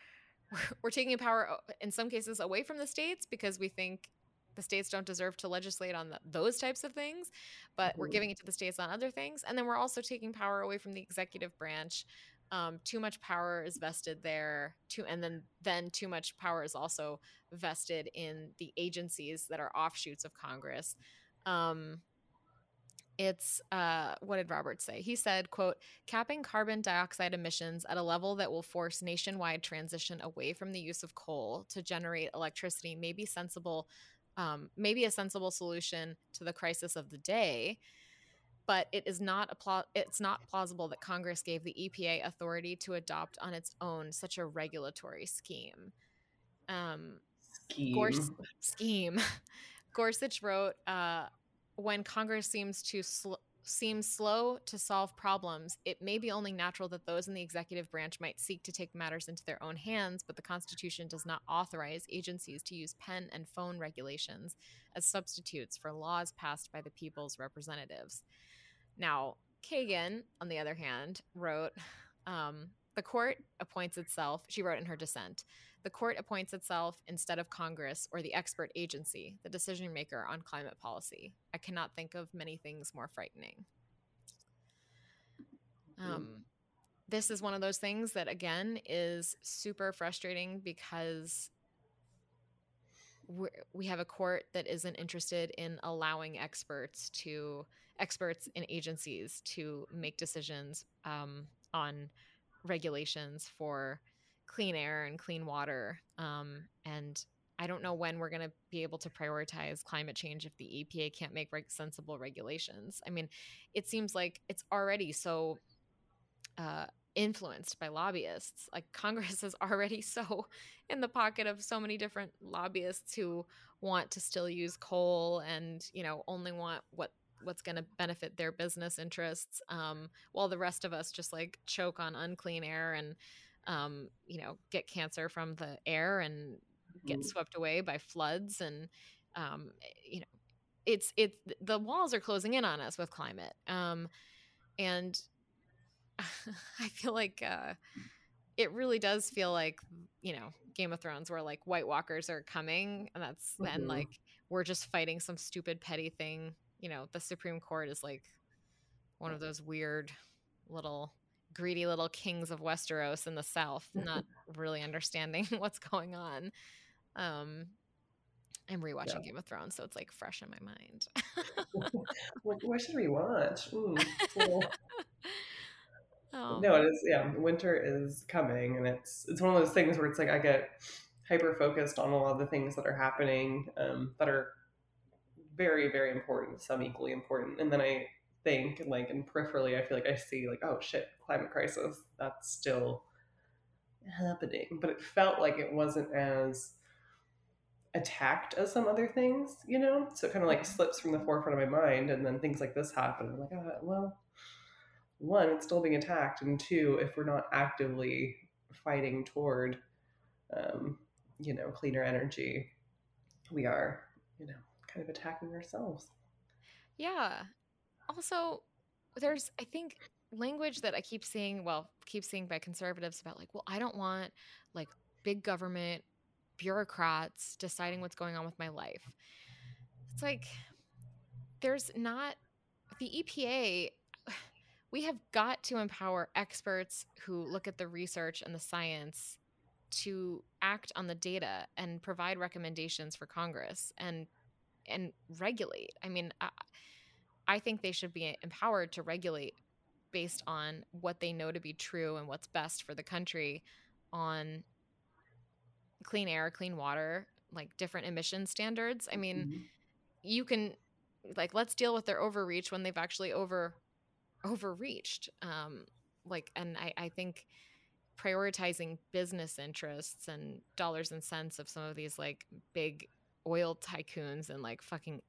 we're taking power uh, in some cases away from the states because we think the states don't deserve to legislate on the, those types of things but mm-hmm. we're giving it to the states on other things and then we're also taking power away from the executive branch um, too much power is vested there and then then too much power is also vested in the agencies that are offshoots of congress um, it's uh, what did Roberts say? He said, "quote Capping carbon dioxide emissions at a level that will force nationwide transition away from the use of coal to generate electricity may be sensible, um, maybe a sensible solution to the crisis of the day." But it is not pl- it's not plausible that Congress gave the EPA authority to adopt on its own such a regulatory scheme. Um, scheme. Gors- scheme. Gorsuch wrote, uh, when Congress seems to sl- seems slow to solve problems, it may be only natural that those in the executive branch might seek to take matters into their own hands, but the Constitution does not authorize agencies to use pen and phone regulations as substitutes for laws passed by the people's representatives. Now, Kagan, on the other hand, wrote um, The court appoints itself, she wrote in her dissent, the court appoints itself instead of Congress or the expert agency, the decision maker on climate policy. I cannot think of many things more frightening. Um, this is one of those things that, again, is super frustrating because we have a court that isn't interested in allowing experts to experts in agencies to make decisions um, on regulations for clean air and clean water. Um, and I don't know when we're going to be able to prioritize climate change if the EPA can't make reg- sensible regulations. I mean, it seems like it's already so uh, influenced by lobbyists. Like Congress is already so in the pocket of so many different lobbyists who want to still use coal and you know only want what what's going to benefit their business interests um, while the rest of us just like choke on unclean air and um, you know, get cancer from the air and get mm-hmm. swept away by floods and um, you know, it's it's the walls are closing in on us with climate. Um, and I feel like uh, it really does feel like you know Game of Thrones, where like White Walkers are coming, and that's mm-hmm. and like we're just fighting some stupid petty thing. You know, the Supreme Court is like one of those weird little greedy little kings of Westeros in the south, not really understanding what's going on. Um, I'm rewatching yeah. Game of Thrones, so it's like fresh in my mind. what, what, should we watch? Ooh, cool. oh. No, it is. Yeah, winter is coming, and it's it's one of those things where it's like I get hyper focused on a lot of the things that are happening um, that are very very important, some equally important, and then I think like and peripherally i feel like i see like oh shit climate crisis that's still happening, but it felt like it wasn't as attacked as some other things, you know? So it kind of like slips from the forefront of my mind, and then things like this happen. I'm like, oh, well, one, it's still being attacked, and two, if we're not actively fighting toward, um, you know, cleaner energy, we are, you know, kind of attacking ourselves. Yeah. Also, there's, I think, language that I keep seeing, well, keep seeing by conservatives about like, well, I don't want like big government bureaucrats deciding what's going on with my life. It's like there's not the EPA we have got to empower experts who look at the research and the science to act on the data and provide recommendations for Congress and and regulate. I mean, I, I think they should be empowered to regulate based on what they know to be true and what's best for the country on clean air, clean water, like different emission standards. I mean, mm-hmm. you can like let's deal with their overreach when they've actually over overreached. Um, like, and I, I think prioritizing business interests and dollars and cents of some of these like big oil tycoons and like fucking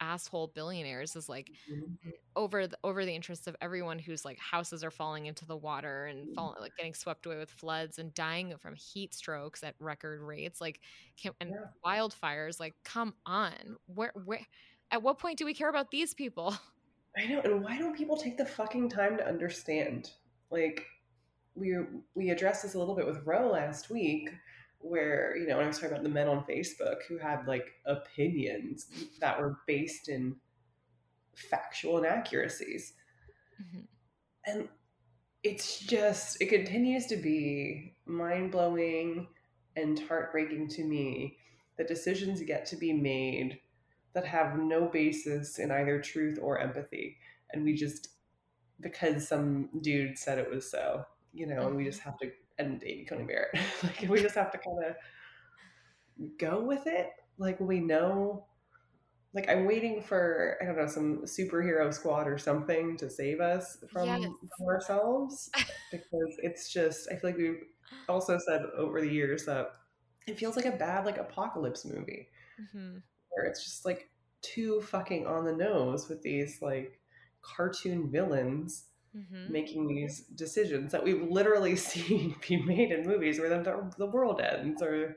asshole billionaires is like mm-hmm. over the over the interests of everyone whose like houses are falling into the water and mm-hmm. falling like getting swept away with floods and dying from heat strokes at record rates like can, and yeah. wildfires like come on where where at what point do we care about these people i know and why don't people take the fucking time to understand like we we addressed this a little bit with Roe last week where you know when I was talking about the men on Facebook who had like opinions that were based in factual inaccuracies, mm-hmm. and it's just it continues to be mind blowing and heartbreaking to me that decisions get to be made that have no basis in either truth or empathy, and we just because some dude said it was so, you know, and we just mm-hmm. have to and Amy Coney Barrett. like we just have to kind of go with it. Like we know like I'm waiting for I don't know some superhero squad or something to save us from, yes. from ourselves because it's just I feel like we've also said over the years that it feels like a bad like apocalypse movie mm-hmm. where it's just like too fucking on the nose with these like cartoon villains mm-hmm. making these decisions that we've literally seen be made in movies where the, the world ends or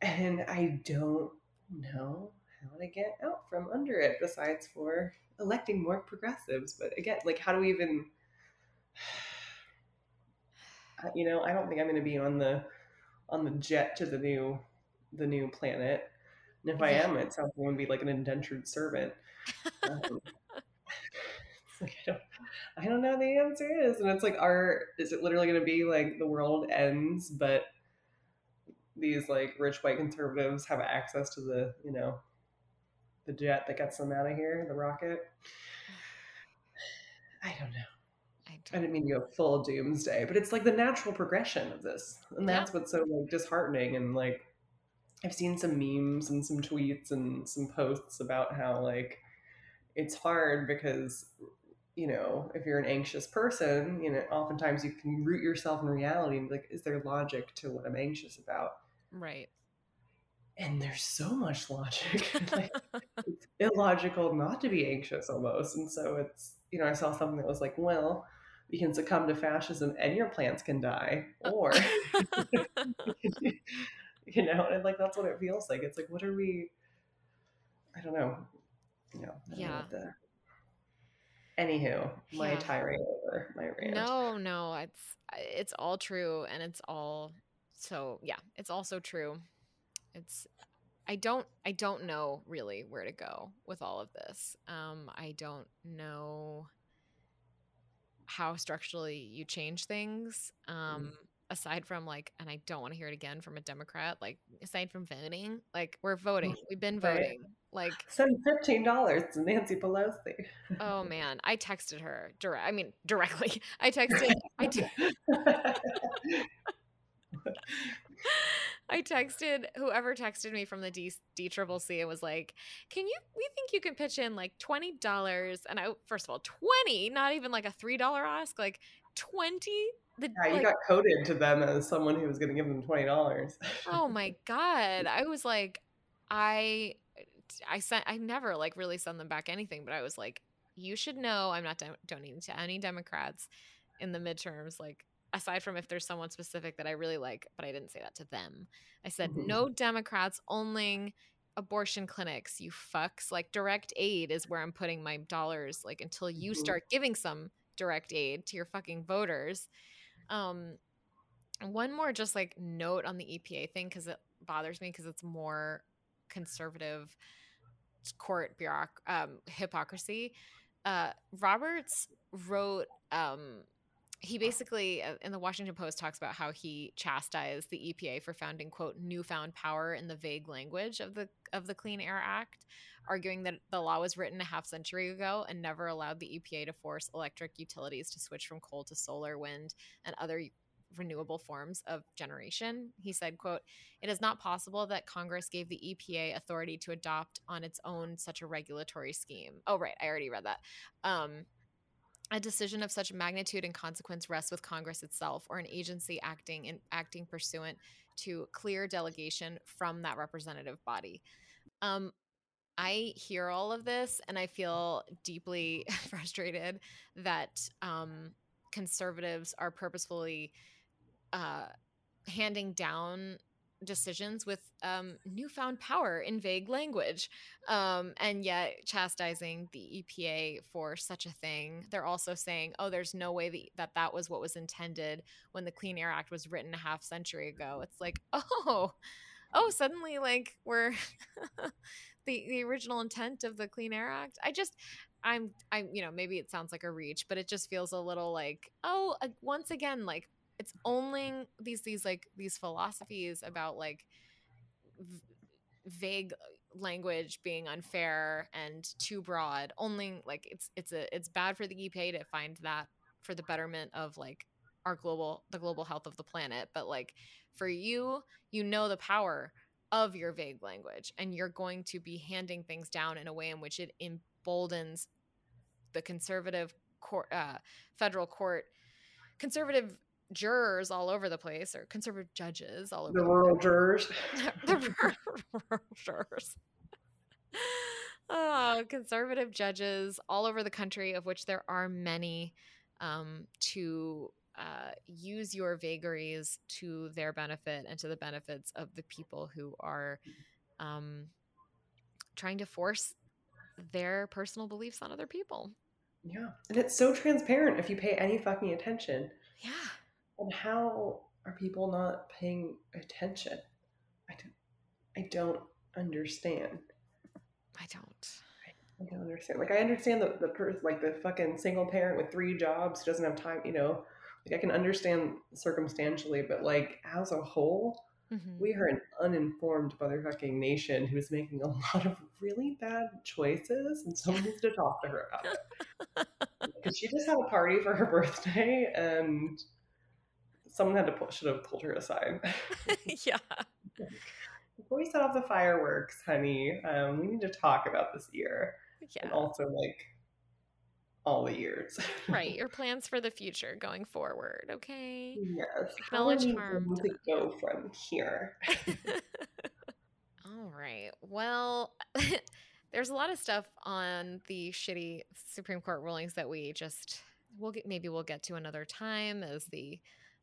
and i don't know how to get out from under it besides for electing more progressives. But again like how do we even you know i don't think i'm going to be on the on the jet to the new the new planet. And if i am it sounds like i'm going to be like an indentured servant. Um, like I don't, I don't know the answer is, and it's like, are is it literally going to be like the world ends, but these like rich white conservatives have access to the you know the jet that gets them out of here, the rocket? I don't know. I, don't. I didn't mean to go full doomsday, but it's like the natural progression of this, and that's yeah. what's so like disheartening. And like, I've seen some memes and some tweets and some posts about how like it's hard because you know, if you're an anxious person, you know, oftentimes you can root yourself in reality and be like, is there logic to what I'm anxious about? Right. And there's so much logic. like, it's illogical not to be anxious almost. And so it's, you know, I saw something that was like, well, you can succumb to fascism and your plants can die. Oh. Or, you know, and like that's what it feels like. It's like, what are we, I don't know. You know, yeah. Know Anywho, my yeah. tirade over my rant. No, no, it's it's all true, and it's all so yeah, it's also true. It's I don't I don't know really where to go with all of this. Um, I don't know how structurally you change things. Um, mm aside from like, and I don't want to hear it again from a Democrat, like aside from voting, like we're voting, mm, we've been voting. Like send fifteen dollars to Nancy Pelosi. oh man, I texted her direct. I mean directly. I texted. I, t- I texted whoever texted me from the D D Triple C. It was like, "Can you? We think you can pitch in like twenty dollars." And I first of all, twenty, not even like a three dollar ask, like twenty the yeah, you like, got coded to them as someone who was going to give them twenty dollars. oh my god! I was like, I, I sent, I never like really send them back anything, but I was like, you should know I'm not donating to any Democrats in the midterms. Like, aside from if there's someone specific that I really like, but I didn't say that to them. I said mm-hmm. no Democrats, only abortion clinics, you fucks. Like direct aid is where I'm putting my dollars like until you mm-hmm. start giving some direct aid to your fucking voters. Um one more just like note on the EPA thing cuz it bothers me cuz it's more conservative court bureauc- um, hypocrisy. Uh, Roberts wrote um, he basically uh, in the Washington Post talks about how he chastised the EPA for founding quote newfound power in the vague language of the of the Clean Air Act, arguing that the law was written a half century ago and never allowed the EPA to force electric utilities to switch from coal to solar, wind, and other renewable forms of generation. He said, quote, "It is not possible that Congress gave the EPA authority to adopt on its own such a regulatory scheme." Oh right, I already read that. Um a decision of such magnitude and consequence rests with Congress itself or an agency acting in acting pursuant to clear delegation from that representative body. Um, I hear all of this and I feel deeply frustrated that um, conservatives are purposefully uh, handing down decisions with um, newfound power in vague language, um, and yet chastising the EPA for such a thing. They're also saying, "Oh, there's no way that that, that was what was intended when the Clean Air Act was written a half century ago." It's like, oh, oh, suddenly like we're the the original intent of the Clean Air Act. I just. I'm, I'm, you know, maybe it sounds like a reach, but it just feels a little like, oh, once again, like it's only these these like these philosophies about like v- vague language being unfair and too broad only like it's it's a it's bad for the EPA to find that for the betterment of like our global the global health of the planet. But like for you you know the power of your vague language and you're going to be handing things down in a way in which it emboldens the conservative court uh, federal court conservative jurors all over the place or conservative judges all over the, the rural place. jurors. The rural jurors. Oh, conservative judges all over the country of which there are many um, to uh, use your vagaries to their benefit and to the benefits of the people who are um, trying to force their personal beliefs on other people. Yeah and it's so transparent if you pay any fucking attention. Yeah and how are people not paying attention? I don't, I don't understand. I don't. I don't understand. Like I understand the the person, like the fucking single parent with three jobs who doesn't have time. You know, like I can understand circumstantially, but like as a whole, mm-hmm. we are an uninformed motherfucking nation who's making a lot of really bad choices, and someone needs to talk to her about it. Because she just had a party for her birthday, and someone had to pull, should have pulled her aside. yeah. Before we set off the fireworks, honey, um, we need to talk about this year. Yeah. And also like all the years. right. Your plans for the future going forward. Okay. Yes. Acknowledge harm. To go from here. all right. Well, there's a lot of stuff on the shitty Supreme Court rulings that we just we'll get maybe we'll get to another time as the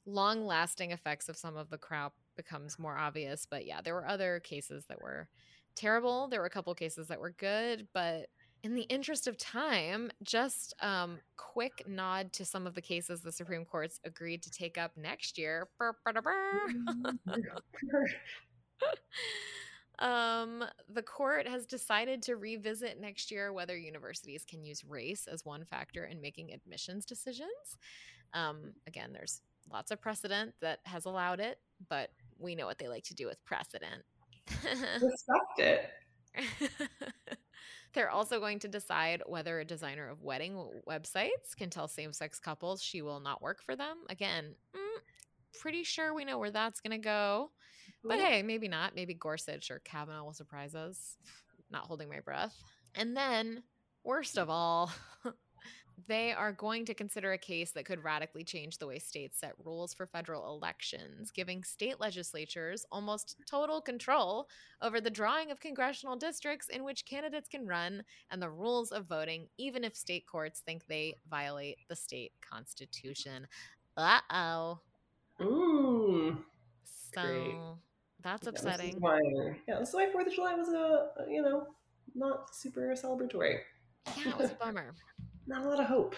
long lasting effects of some of the crap becomes more obvious. But yeah, there were other cases that were terrible. There were a couple cases that were good, but in the interest of time, just um, quick nod to some of the cases the Supreme Court's agreed to take up next year. um, the court has decided to revisit next year whether universities can use race as one factor in making admissions decisions. Um, again, there's lots of precedent that has allowed it, but we know what they like to do with precedent. Respect it. They're also going to decide whether a designer of wedding websites can tell same sex couples she will not work for them. Again, mm, pretty sure we know where that's going to go. But hey, maybe not. Maybe Gorsuch or Kavanaugh will surprise us. Not holding my breath. And then, worst of all, they are going to consider a case that could radically change the way states set rules for federal elections, giving state legislatures almost total control over the drawing of congressional districts in which candidates can run and the rules of voting, even if state courts think they violate the state constitution. Uh oh. Ooh. So great. that's upsetting. Why, yeah, this is why Fourth of July was a you know not super celebratory. Yeah, it was a bummer. Not a lot of hope.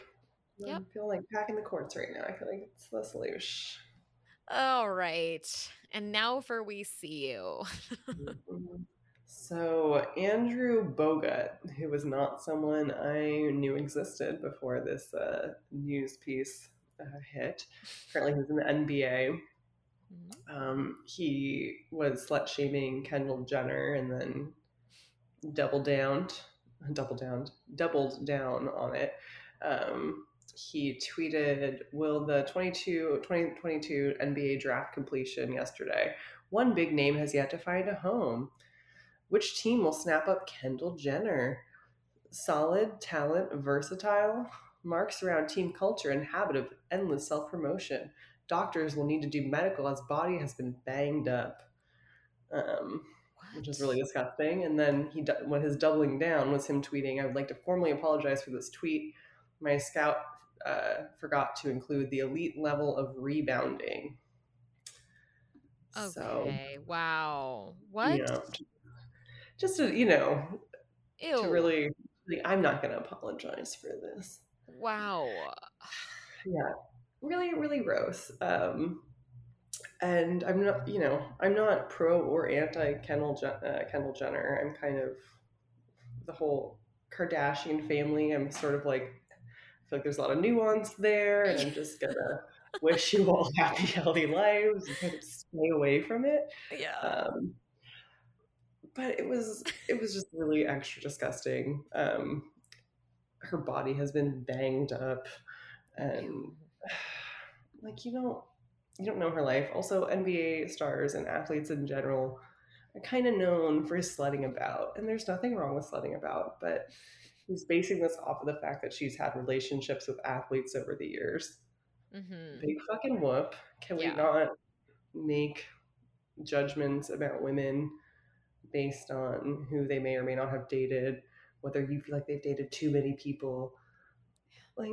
Yep. I feel like packing the courts right now. I feel like it's the solution. All right. And now for We See You. mm-hmm. So, Andrew Bogut, who was not someone I knew existed before this uh, news piece uh, hit, currently he's in the NBA. Mm-hmm. Um, he was slut shaming Kendall Jenner and then double down doubled down, doubled down on it. Um, he tweeted, Will the 22, 2022 NBA draft completion yesterday? One big name has yet to find a home. Which team will snap up Kendall Jenner? Solid, talent, versatile, marks around team culture and habit of endless self promotion. Doctors will need to do medical as body has been banged up. Um, which is really disgusting. And then he, when his doubling down was him tweeting, "I would like to formally apologize for this tweet. My scout uh, forgot to include the elite level of rebounding." Okay. So, wow. What? You know, just to you know, Ew. to really, like, I'm not going to apologize for this. Wow. Yeah, really, really gross. Um, and I'm not, you know, I'm not pro or anti Kendall uh, Kendall Jenner. I'm kind of the whole Kardashian family. I'm sort of like, I feel like there's a lot of nuance there, and I'm just gonna wish you all happy, healthy lives and kind of stay away from it. Yeah. Um, but it was it was just really extra disgusting. Um, her body has been banged up, and like you don't you don't know her life. Also, NBA stars and athletes in general are kind of known for sledding about, and there's nothing wrong with sledding about, but he's basing this off of the fact that she's had relationships with athletes over the years. Mm-hmm. Big fucking whoop. Can yeah. we not make judgments about women based on who they may or may not have dated, whether you feel like they've dated too many people? Like,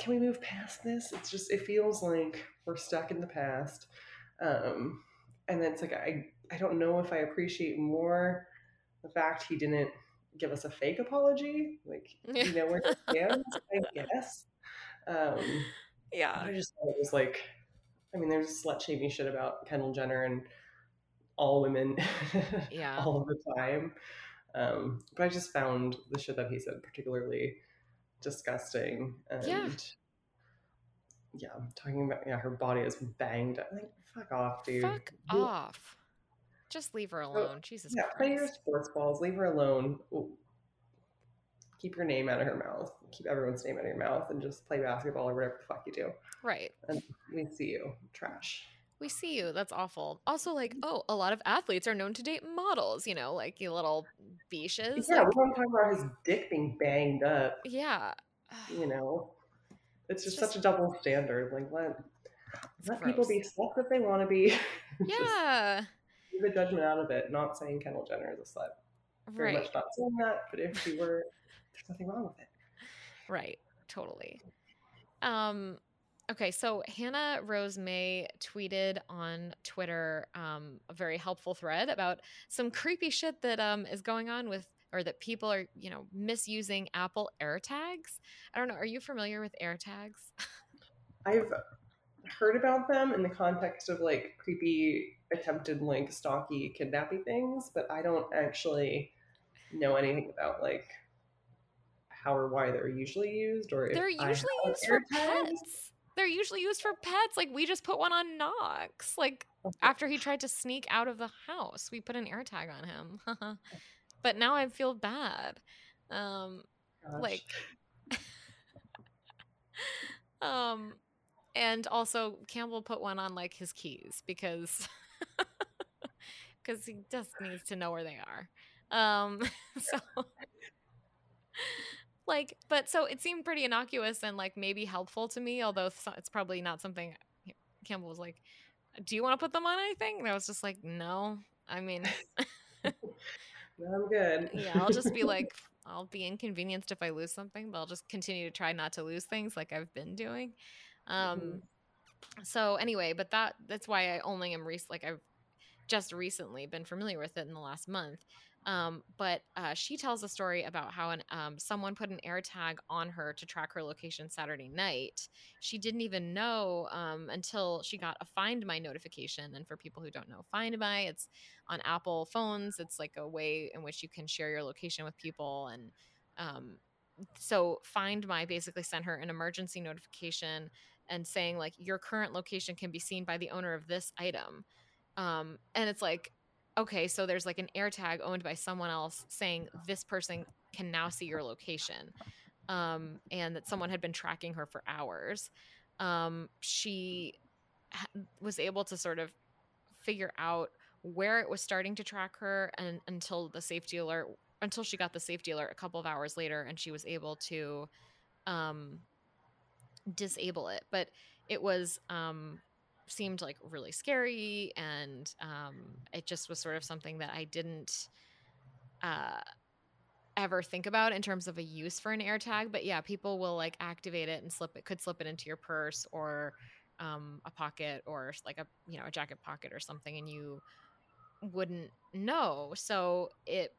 can we move past this? It's just it feels like we're stuck in the past. Um, and then it's like I I don't know if I appreciate more the fact he didn't give us a fake apology. Like you know where he stands, I guess. Um, yeah. I just thought it was like I mean there's slut shaming shit about Kendall Jenner and all women yeah. all the time. Um, but I just found the shit that he said particularly disgusting. And yeah. Yeah, I'm talking about yeah, her body is banged. I'm like, fuck off, dude. Fuck off. Just leave her alone. So, Jesus yeah, Christ. play your sports balls. Leave her alone. Ooh. Keep your name out of her mouth. Keep everyone's name out of your mouth, and just play basketball or whatever the fuck you do. Right. And we see you. Trash we see you. That's awful. Also, like, oh, a lot of athletes are known to date models, you know, like you little beaches. Yeah, like, we're talking about his dick being banged up. Yeah. You know, it's just, just such a double standard. Like, let, let people be sluts if they want to be. Yeah. Leave the judgment out of it. Not saying Kendall Jenner is a slut. Very right. much not saying that, but if she were, there's nothing wrong with it. Right. Totally. Um, Okay, so Hannah Rose May tweeted on Twitter um, a very helpful thread about some creepy shit that um, is going on with, or that people are, you know, misusing Apple AirTags. I don't know. Are you familiar with AirTags? I've heard about them in the context of like creepy attempted like stalky kidnapping things, but I don't actually know anything about like how or why they're usually used or they're usually used for pets they're usually used for pets. Like we just put one on Knox. Like after he tried to sneak out of the house, we put an AirTag on him. but now I feel bad. Um, Gosh. like, um, and also Campbell put one on like his keys because because he just needs to know where they are. Um, so like, but so it seemed pretty innocuous and like maybe helpful to me, although it's probably not something. Campbell was like, "Do you want to put them on anything?" And I was just like, "No." I mean, I'm good. yeah, I'll just be like, I'll be inconvenienced if I lose something, but I'll just continue to try not to lose things like I've been doing. Um, mm-hmm. So anyway, but that that's why I only am rec- like I've just recently been familiar with it in the last month. Um, but uh, she tells a story about how an, um, someone put an AirTag on her to track her location Saturday night. She didn't even know um, until she got a Find My notification. And for people who don't know Find My, it's on Apple phones. It's like a way in which you can share your location with people. And um, so Find My basically sent her an emergency notification and saying like your current location can be seen by the owner of this item. Um, and it's like okay, so there's like an AirTag owned by someone else saying this person can now see your location, um, and that someone had been tracking her for hours. Um, she ha- was able to sort of figure out where it was starting to track her, and until the safety alert, until she got the safety alert a couple of hours later, and she was able to um, disable it. But it was um, seemed like really scary and um, it just was sort of something that i didn't uh, ever think about in terms of a use for an AirTag but yeah people will like activate it and slip it could slip it into your purse or um, a pocket or like a you know a jacket pocket or something and you wouldn't know. So it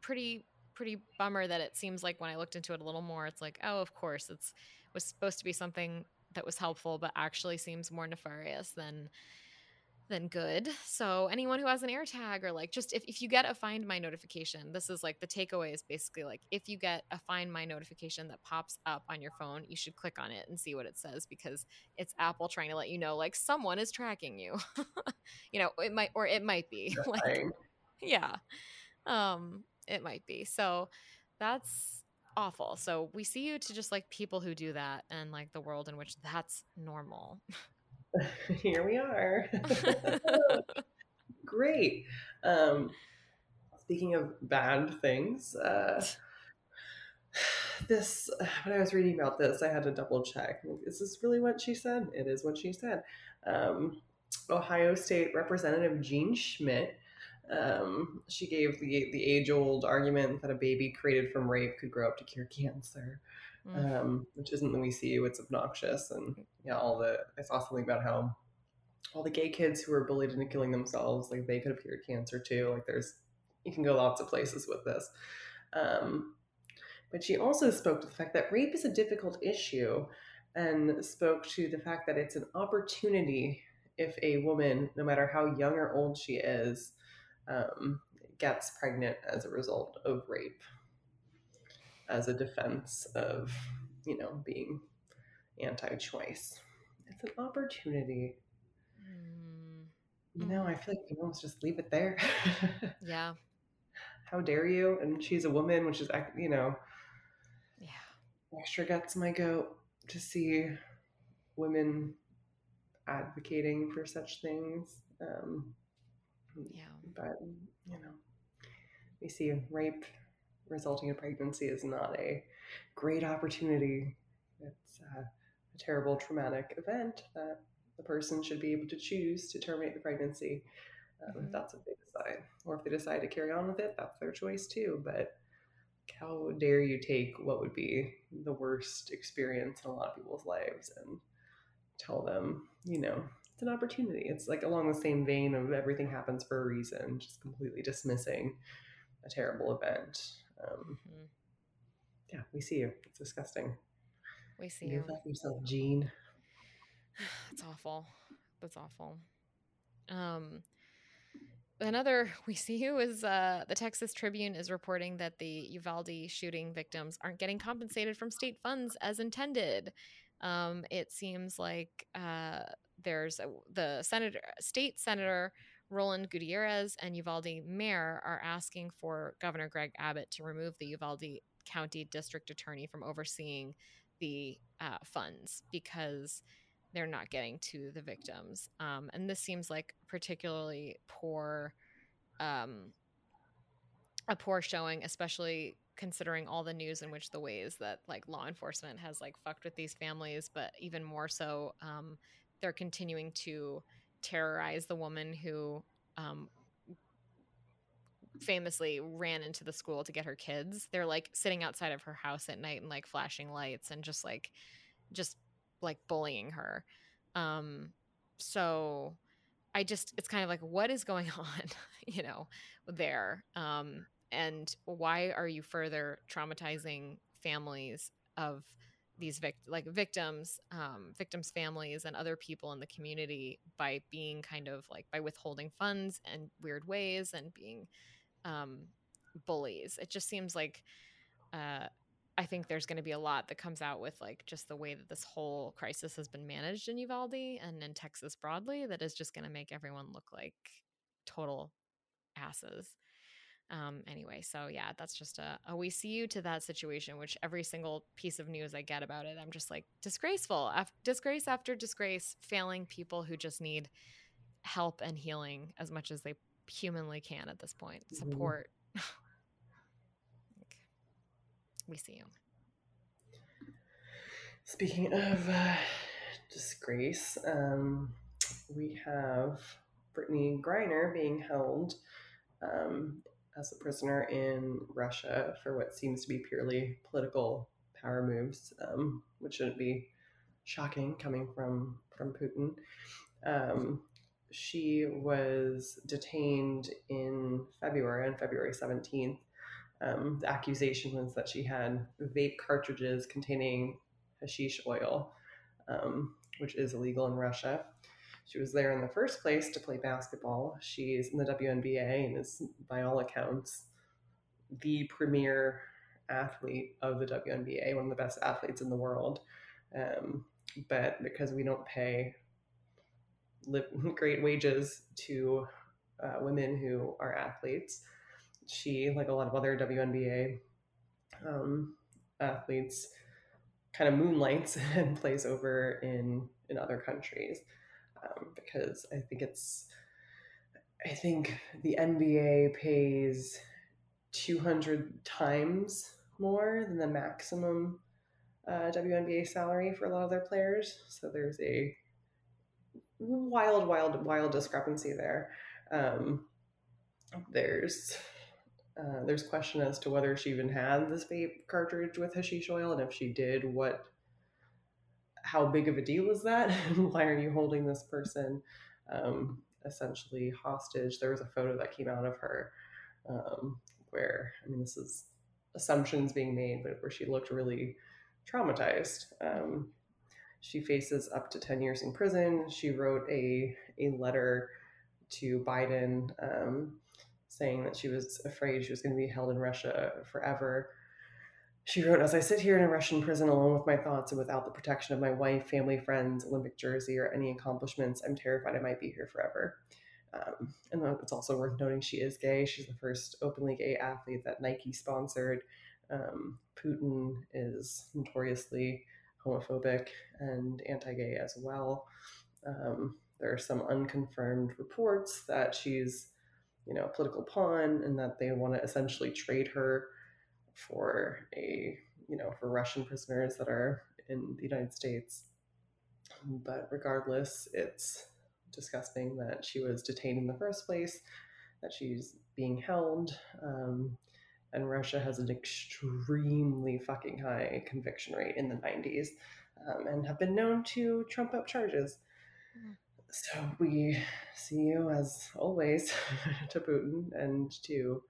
pretty pretty bummer that it seems like when i looked into it a little more it's like oh of course it's was supposed to be something that was helpful but actually seems more nefarious than than good. So anyone who has an AirTag or like just if, if you get a find my notification, this is like the takeaway is basically like if you get a find my notification that pops up on your phone, you should click on it and see what it says because it's Apple trying to let you know like someone is tracking you. you know, it might or it might be. like yeah. Um it might be. So that's awful. So we see you to just like people who do that and like the world in which that's normal. Here we are. Great. Um, speaking of bad things, uh, this when I was reading about this, I had to double check. Is this really what she said? It is what she said. Um, Ohio State Representative Jean Schmidt um, she gave the the age old argument that a baby created from rape could grow up to cure cancer, mm. um, which isn't the we see. It's obnoxious, and yeah, all the I saw something about how all the gay kids who were bullied into killing themselves, like they could have cured cancer too. Like there's you can go lots of places with this. Um, but she also spoke to the fact that rape is a difficult issue and spoke to the fact that it's an opportunity if a woman, no matter how young or old she is, um, gets pregnant as a result of rape as a defense of, you know, being anti choice. It's an opportunity. Mm. You know, I feel like you almost just leave it there. yeah. How dare you? And she's a woman, which is, you know, yeah, extra guts my goat to see women advocating for such things. Um, yeah. But, you know, we see rape resulting in pregnancy is not a great opportunity. It's a, a terrible traumatic event that the person should be able to choose to terminate the pregnancy um, mm-hmm. if that's what they decide. Or if they decide to carry on with it, that's their choice too. But how dare you take what would be the worst experience in a lot of people's lives and tell them, you know, it's an opportunity. It's like along the same vein of everything happens for a reason, just completely dismissing a terrible event. Um, mm-hmm. Yeah, we see you. It's disgusting. We see you. You yourself, Jean. It's awful. That's awful. Um, another we see you is uh, the Texas Tribune is reporting that the Uvalde shooting victims aren't getting compensated from state funds as intended. Um, it seems like uh, there's a, the senator, state senator Roland Gutierrez and Uvalde mayor are asking for Governor Greg Abbott to remove the Uvalde County District Attorney from overseeing the uh, funds because they're not getting to the victims. Um, and this seems like particularly poor, um, a poor showing, especially considering all the news in which the ways that like law enforcement has like fucked with these families, but even more so, um, they're continuing to terrorize the woman who um, famously ran into the school to get her kids. They're like sitting outside of her house at night and like flashing lights and just like just like bullying her. Um so I just it's kind of like what is going on, you know, there. Um and why are you further traumatizing families of these vic- like victims um, victims families and other people in the community by being kind of like by withholding funds and weird ways and being um, bullies. It just seems like uh, i think there's going to be a lot that comes out with like just the way that this whole crisis has been managed in uvalde and in texas broadly that is just going to make everyone look like total asses um, anyway, so yeah, that's just a, a we see you to that situation, which every single piece of news I get about it, I'm just like disgraceful, af- disgrace after disgrace, failing people who just need help and healing as much as they humanly can at this point. Mm-hmm. Support. we see you. Speaking of uh, disgrace, um, we have Brittney Griner being held um, as a prisoner in Russia for what seems to be purely political power moves, um, which shouldn't be shocking coming from from Putin. Um, she was detained in February, on February 17th. Um, the accusation was that she had vape cartridges containing hashish oil, um, which is illegal in Russia. She was there in the first place to play basketball. She's in the WNBA and is, by all accounts, the premier athlete of the WNBA, one of the best athletes in the world. Um, but because we don't pay great wages to uh, women who are athletes, she, like a lot of other WNBA um, athletes, kind of moonlights and plays over in in other countries um, because I think it's, I think the NBA pays 200 times more than the maximum uh, WNBA salary for a lot of their players. So there's a wild, wild, wild discrepancy there. Um, there's uh, there's question as to whether she even had this vape cartridge with hashish oil, and if she did, what how big of a deal is that? Why are you holding this person um, essentially hostage? There was a photo that came out of her um, where, I mean, this is assumptions being made, but where she looked really traumatized. Um, she faces up to 10 years in prison. She wrote a, a letter to Biden um, saying that she was afraid she was going to be held in Russia forever. She wrote, As I sit here in a Russian prison alone with my thoughts and without the protection of my wife, family, friends, Olympic jersey, or any accomplishments, I'm terrified I might be here forever. Um, and it's also worth noting she is gay. She's the first openly gay athlete that Nike sponsored. Um, Putin is notoriously homophobic and anti gay as well. Um, there are some unconfirmed reports that she's, you know, a political pawn and that they want to essentially trade her for a you know for Russian prisoners that are in the United States. But regardless, it's disgusting that she was detained in the first place, that she's being held, um, and Russia has an extremely fucking high conviction rate in the 90s um, and have been known to trump up charges. Mm. So we see you as always to Putin and to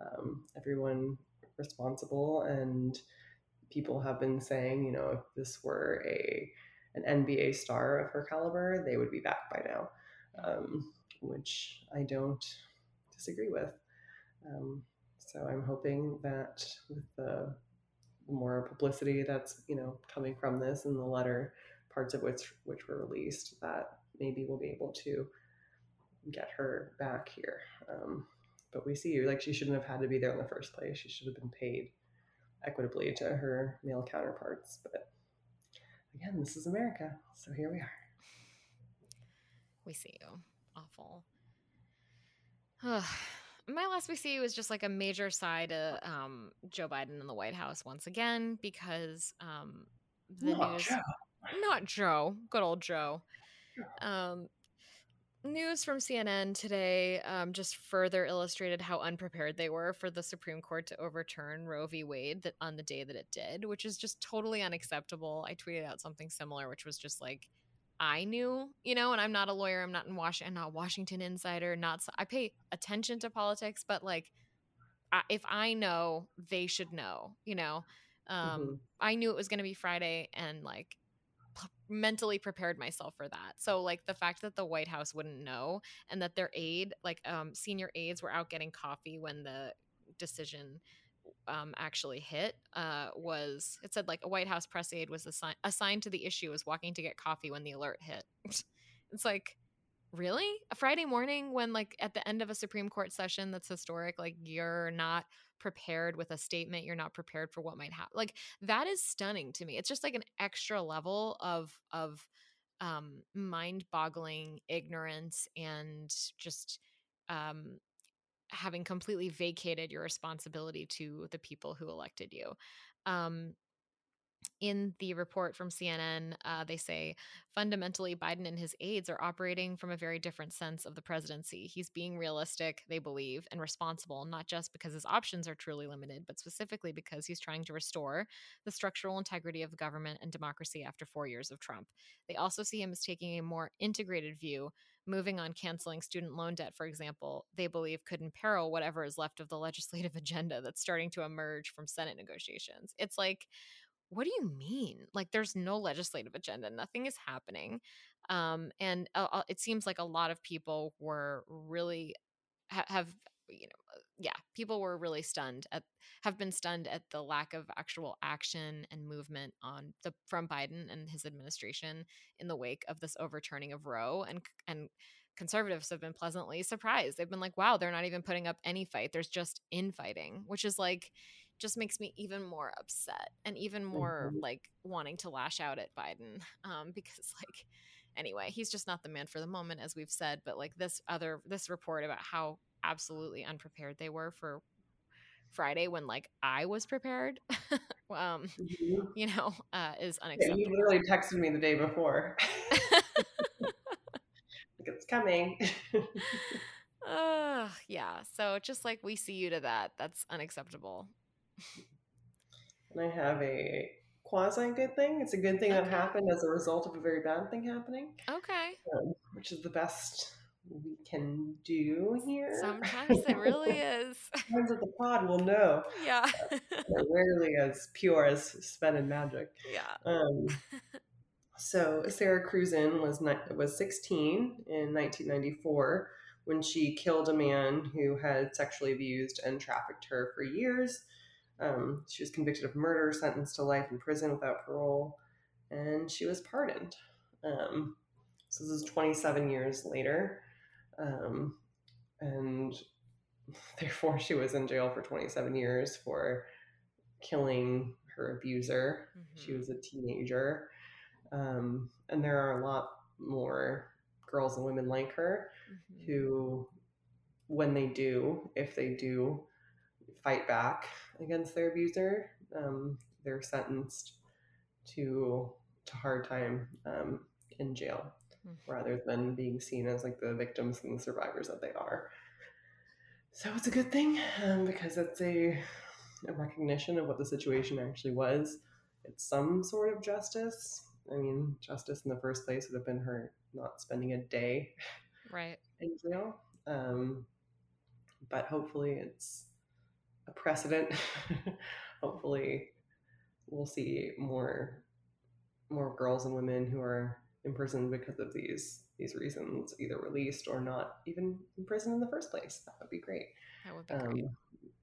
um, everyone responsible and people have been saying you know if this were a an nba star of her caliber they would be back by now um, which i don't disagree with. Um, so i'm hoping that with the more publicity that's you know coming from this and the letter parts of which which were released that maybe we'll be able to get her back here. Um, but we see you. like she shouldn't have had to be there in the first place. She should have been paid equitably to her male counterparts. But again, this is America, so here we are. We see you. Awful. my last we see was just like a major side to um, Joe Biden in the White House once again because um, the Not news, Joe. not Joe, good old Joe. Um, news from CNN today um, just further illustrated how unprepared they were for the Supreme Court to overturn Roe v. Wade that on the day that it did, which is just totally unacceptable. I tweeted out something similar, which was just like, I knew, you know, and I'm not a lawyer. I'm not in Washington, not Washington insider. Not I pay attention to politics, but like, I, if I know, they should know. You know, um, mm-hmm. I knew it was going to be Friday, and like mentally prepared myself for that. So like the fact that the White House wouldn't know and that their aide, like um, senior aides, were out getting coffee when the decision um, actually hit uh, was it said like a White House press aide was assi- assigned to the issue was walking to get coffee when the alert hit. it's like really? A Friday morning when like at the end of a Supreme Court session that's historic, like you're not prepared with a statement you're not prepared for what might happen like that is stunning to me. It's just like an extra level of of um mind-boggling ignorance and just um having completely vacated your responsibility to the people who elected you. Um in the report from CNN, uh, they say fundamentally Biden and his aides are operating from a very different sense of the presidency. He's being realistic, they believe, and responsible, not just because his options are truly limited, but specifically because he's trying to restore the structural integrity of the government and democracy after four years of Trump. They also see him as taking a more integrated view. Moving on canceling student loan debt, for example, they believe could imperil whatever is left of the legislative agenda that's starting to emerge from Senate negotiations. It's like, what do you mean? Like, there's no legislative agenda, nothing is happening. Um, and uh, uh it seems like a lot of people were really ha- have, you know, uh, yeah, people were really stunned at, have been stunned at the lack of actual action and movement on the from Biden and his administration in the wake of this overturning of Roe and and conservatives have been pleasantly surprised. They've been like, wow, they're not even putting up any fight. There's just infighting, which is like just makes me even more upset and even more mm-hmm. like wanting to lash out at Biden um, because like anyway he's just not the man for the moment as we've said but like this other this report about how absolutely unprepared they were for Friday when like I was prepared um mm-hmm. you know uh is unacceptable. Yeah, you literally texted me the day before. like it's coming. uh yeah so just like we see you to that that's unacceptable and I have a quasi good thing. It's a good thing okay. that happened as a result of a very bad thing happening. Okay. Um, which is the best we can do here. Sometimes it really is. Friends of the pod will know. Yeah. they're rarely as pure as spin and magic. Yeah. Um, so Sara Kruzan was was 16 in 1994 when she killed a man who had sexually abused and trafficked her for years. Um, she was convicted of murder, sentenced to life in prison without parole, and she was pardoned. Um, so this is 27 years later. Um, and therefore, she was in jail for 27 years for killing her abuser. Mm-hmm. She was a teenager. Um, and there are a lot more girls and women like her mm-hmm. who, when they do, if they do fight back against their abuser, um, they're sentenced to to hard time um, in jail mm-hmm. rather than being seen as like the victims and the survivors that they are. So it's a good thing um, because it's a, a recognition of what the situation actually was. It's some sort of justice. I mean, justice in the first place would have been her not spending a day right in jail. Um, but hopefully, it's a precedent. Hopefully, we'll see more more girls and women who are imprisoned because of these these reasons, either released or not even in prison in the first place. That would be great. That would be um, great.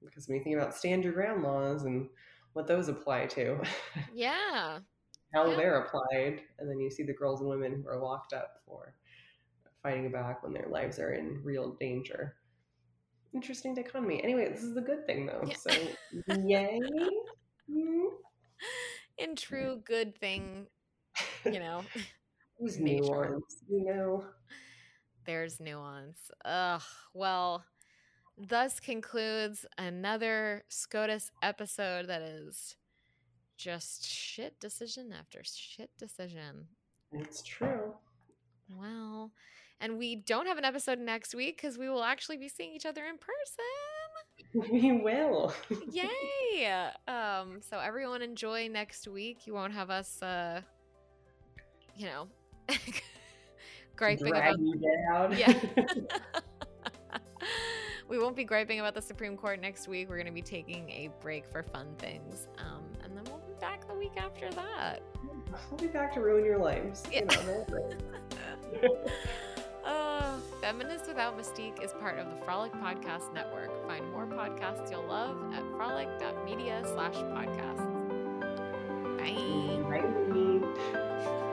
Because when you think about stand your ground laws and what those apply to, yeah, how yeah. they're applied, and then you see the girls and women who are locked up for fighting back when their lives are in real danger interesting dichotomy. Anyway, this is a good thing though. Yeah. So yay. Mm-hmm. In true good thing, you know. There's nuance, you know. There's nuance. Ugh. Well, thus concludes another SCOTUS episode that is just shit decision after shit decision. It's true. Well, and we don't have an episode next week because we will actually be seeing each other in person. We will. Yay! Um, so everyone enjoy next week. You won't have us, uh, you know, griping Drag about. you down. Yeah. we won't be griping about the Supreme Court next week. We're going to be taking a break for fun things. Um, and then we'll be back the week after that. We'll be back to ruin your lives. Yeah. You know, Feminist Without Mystique is part of the Frolic Podcast Network. Find more podcasts you'll love at frolic.media slash podcasts. Bye. Bye.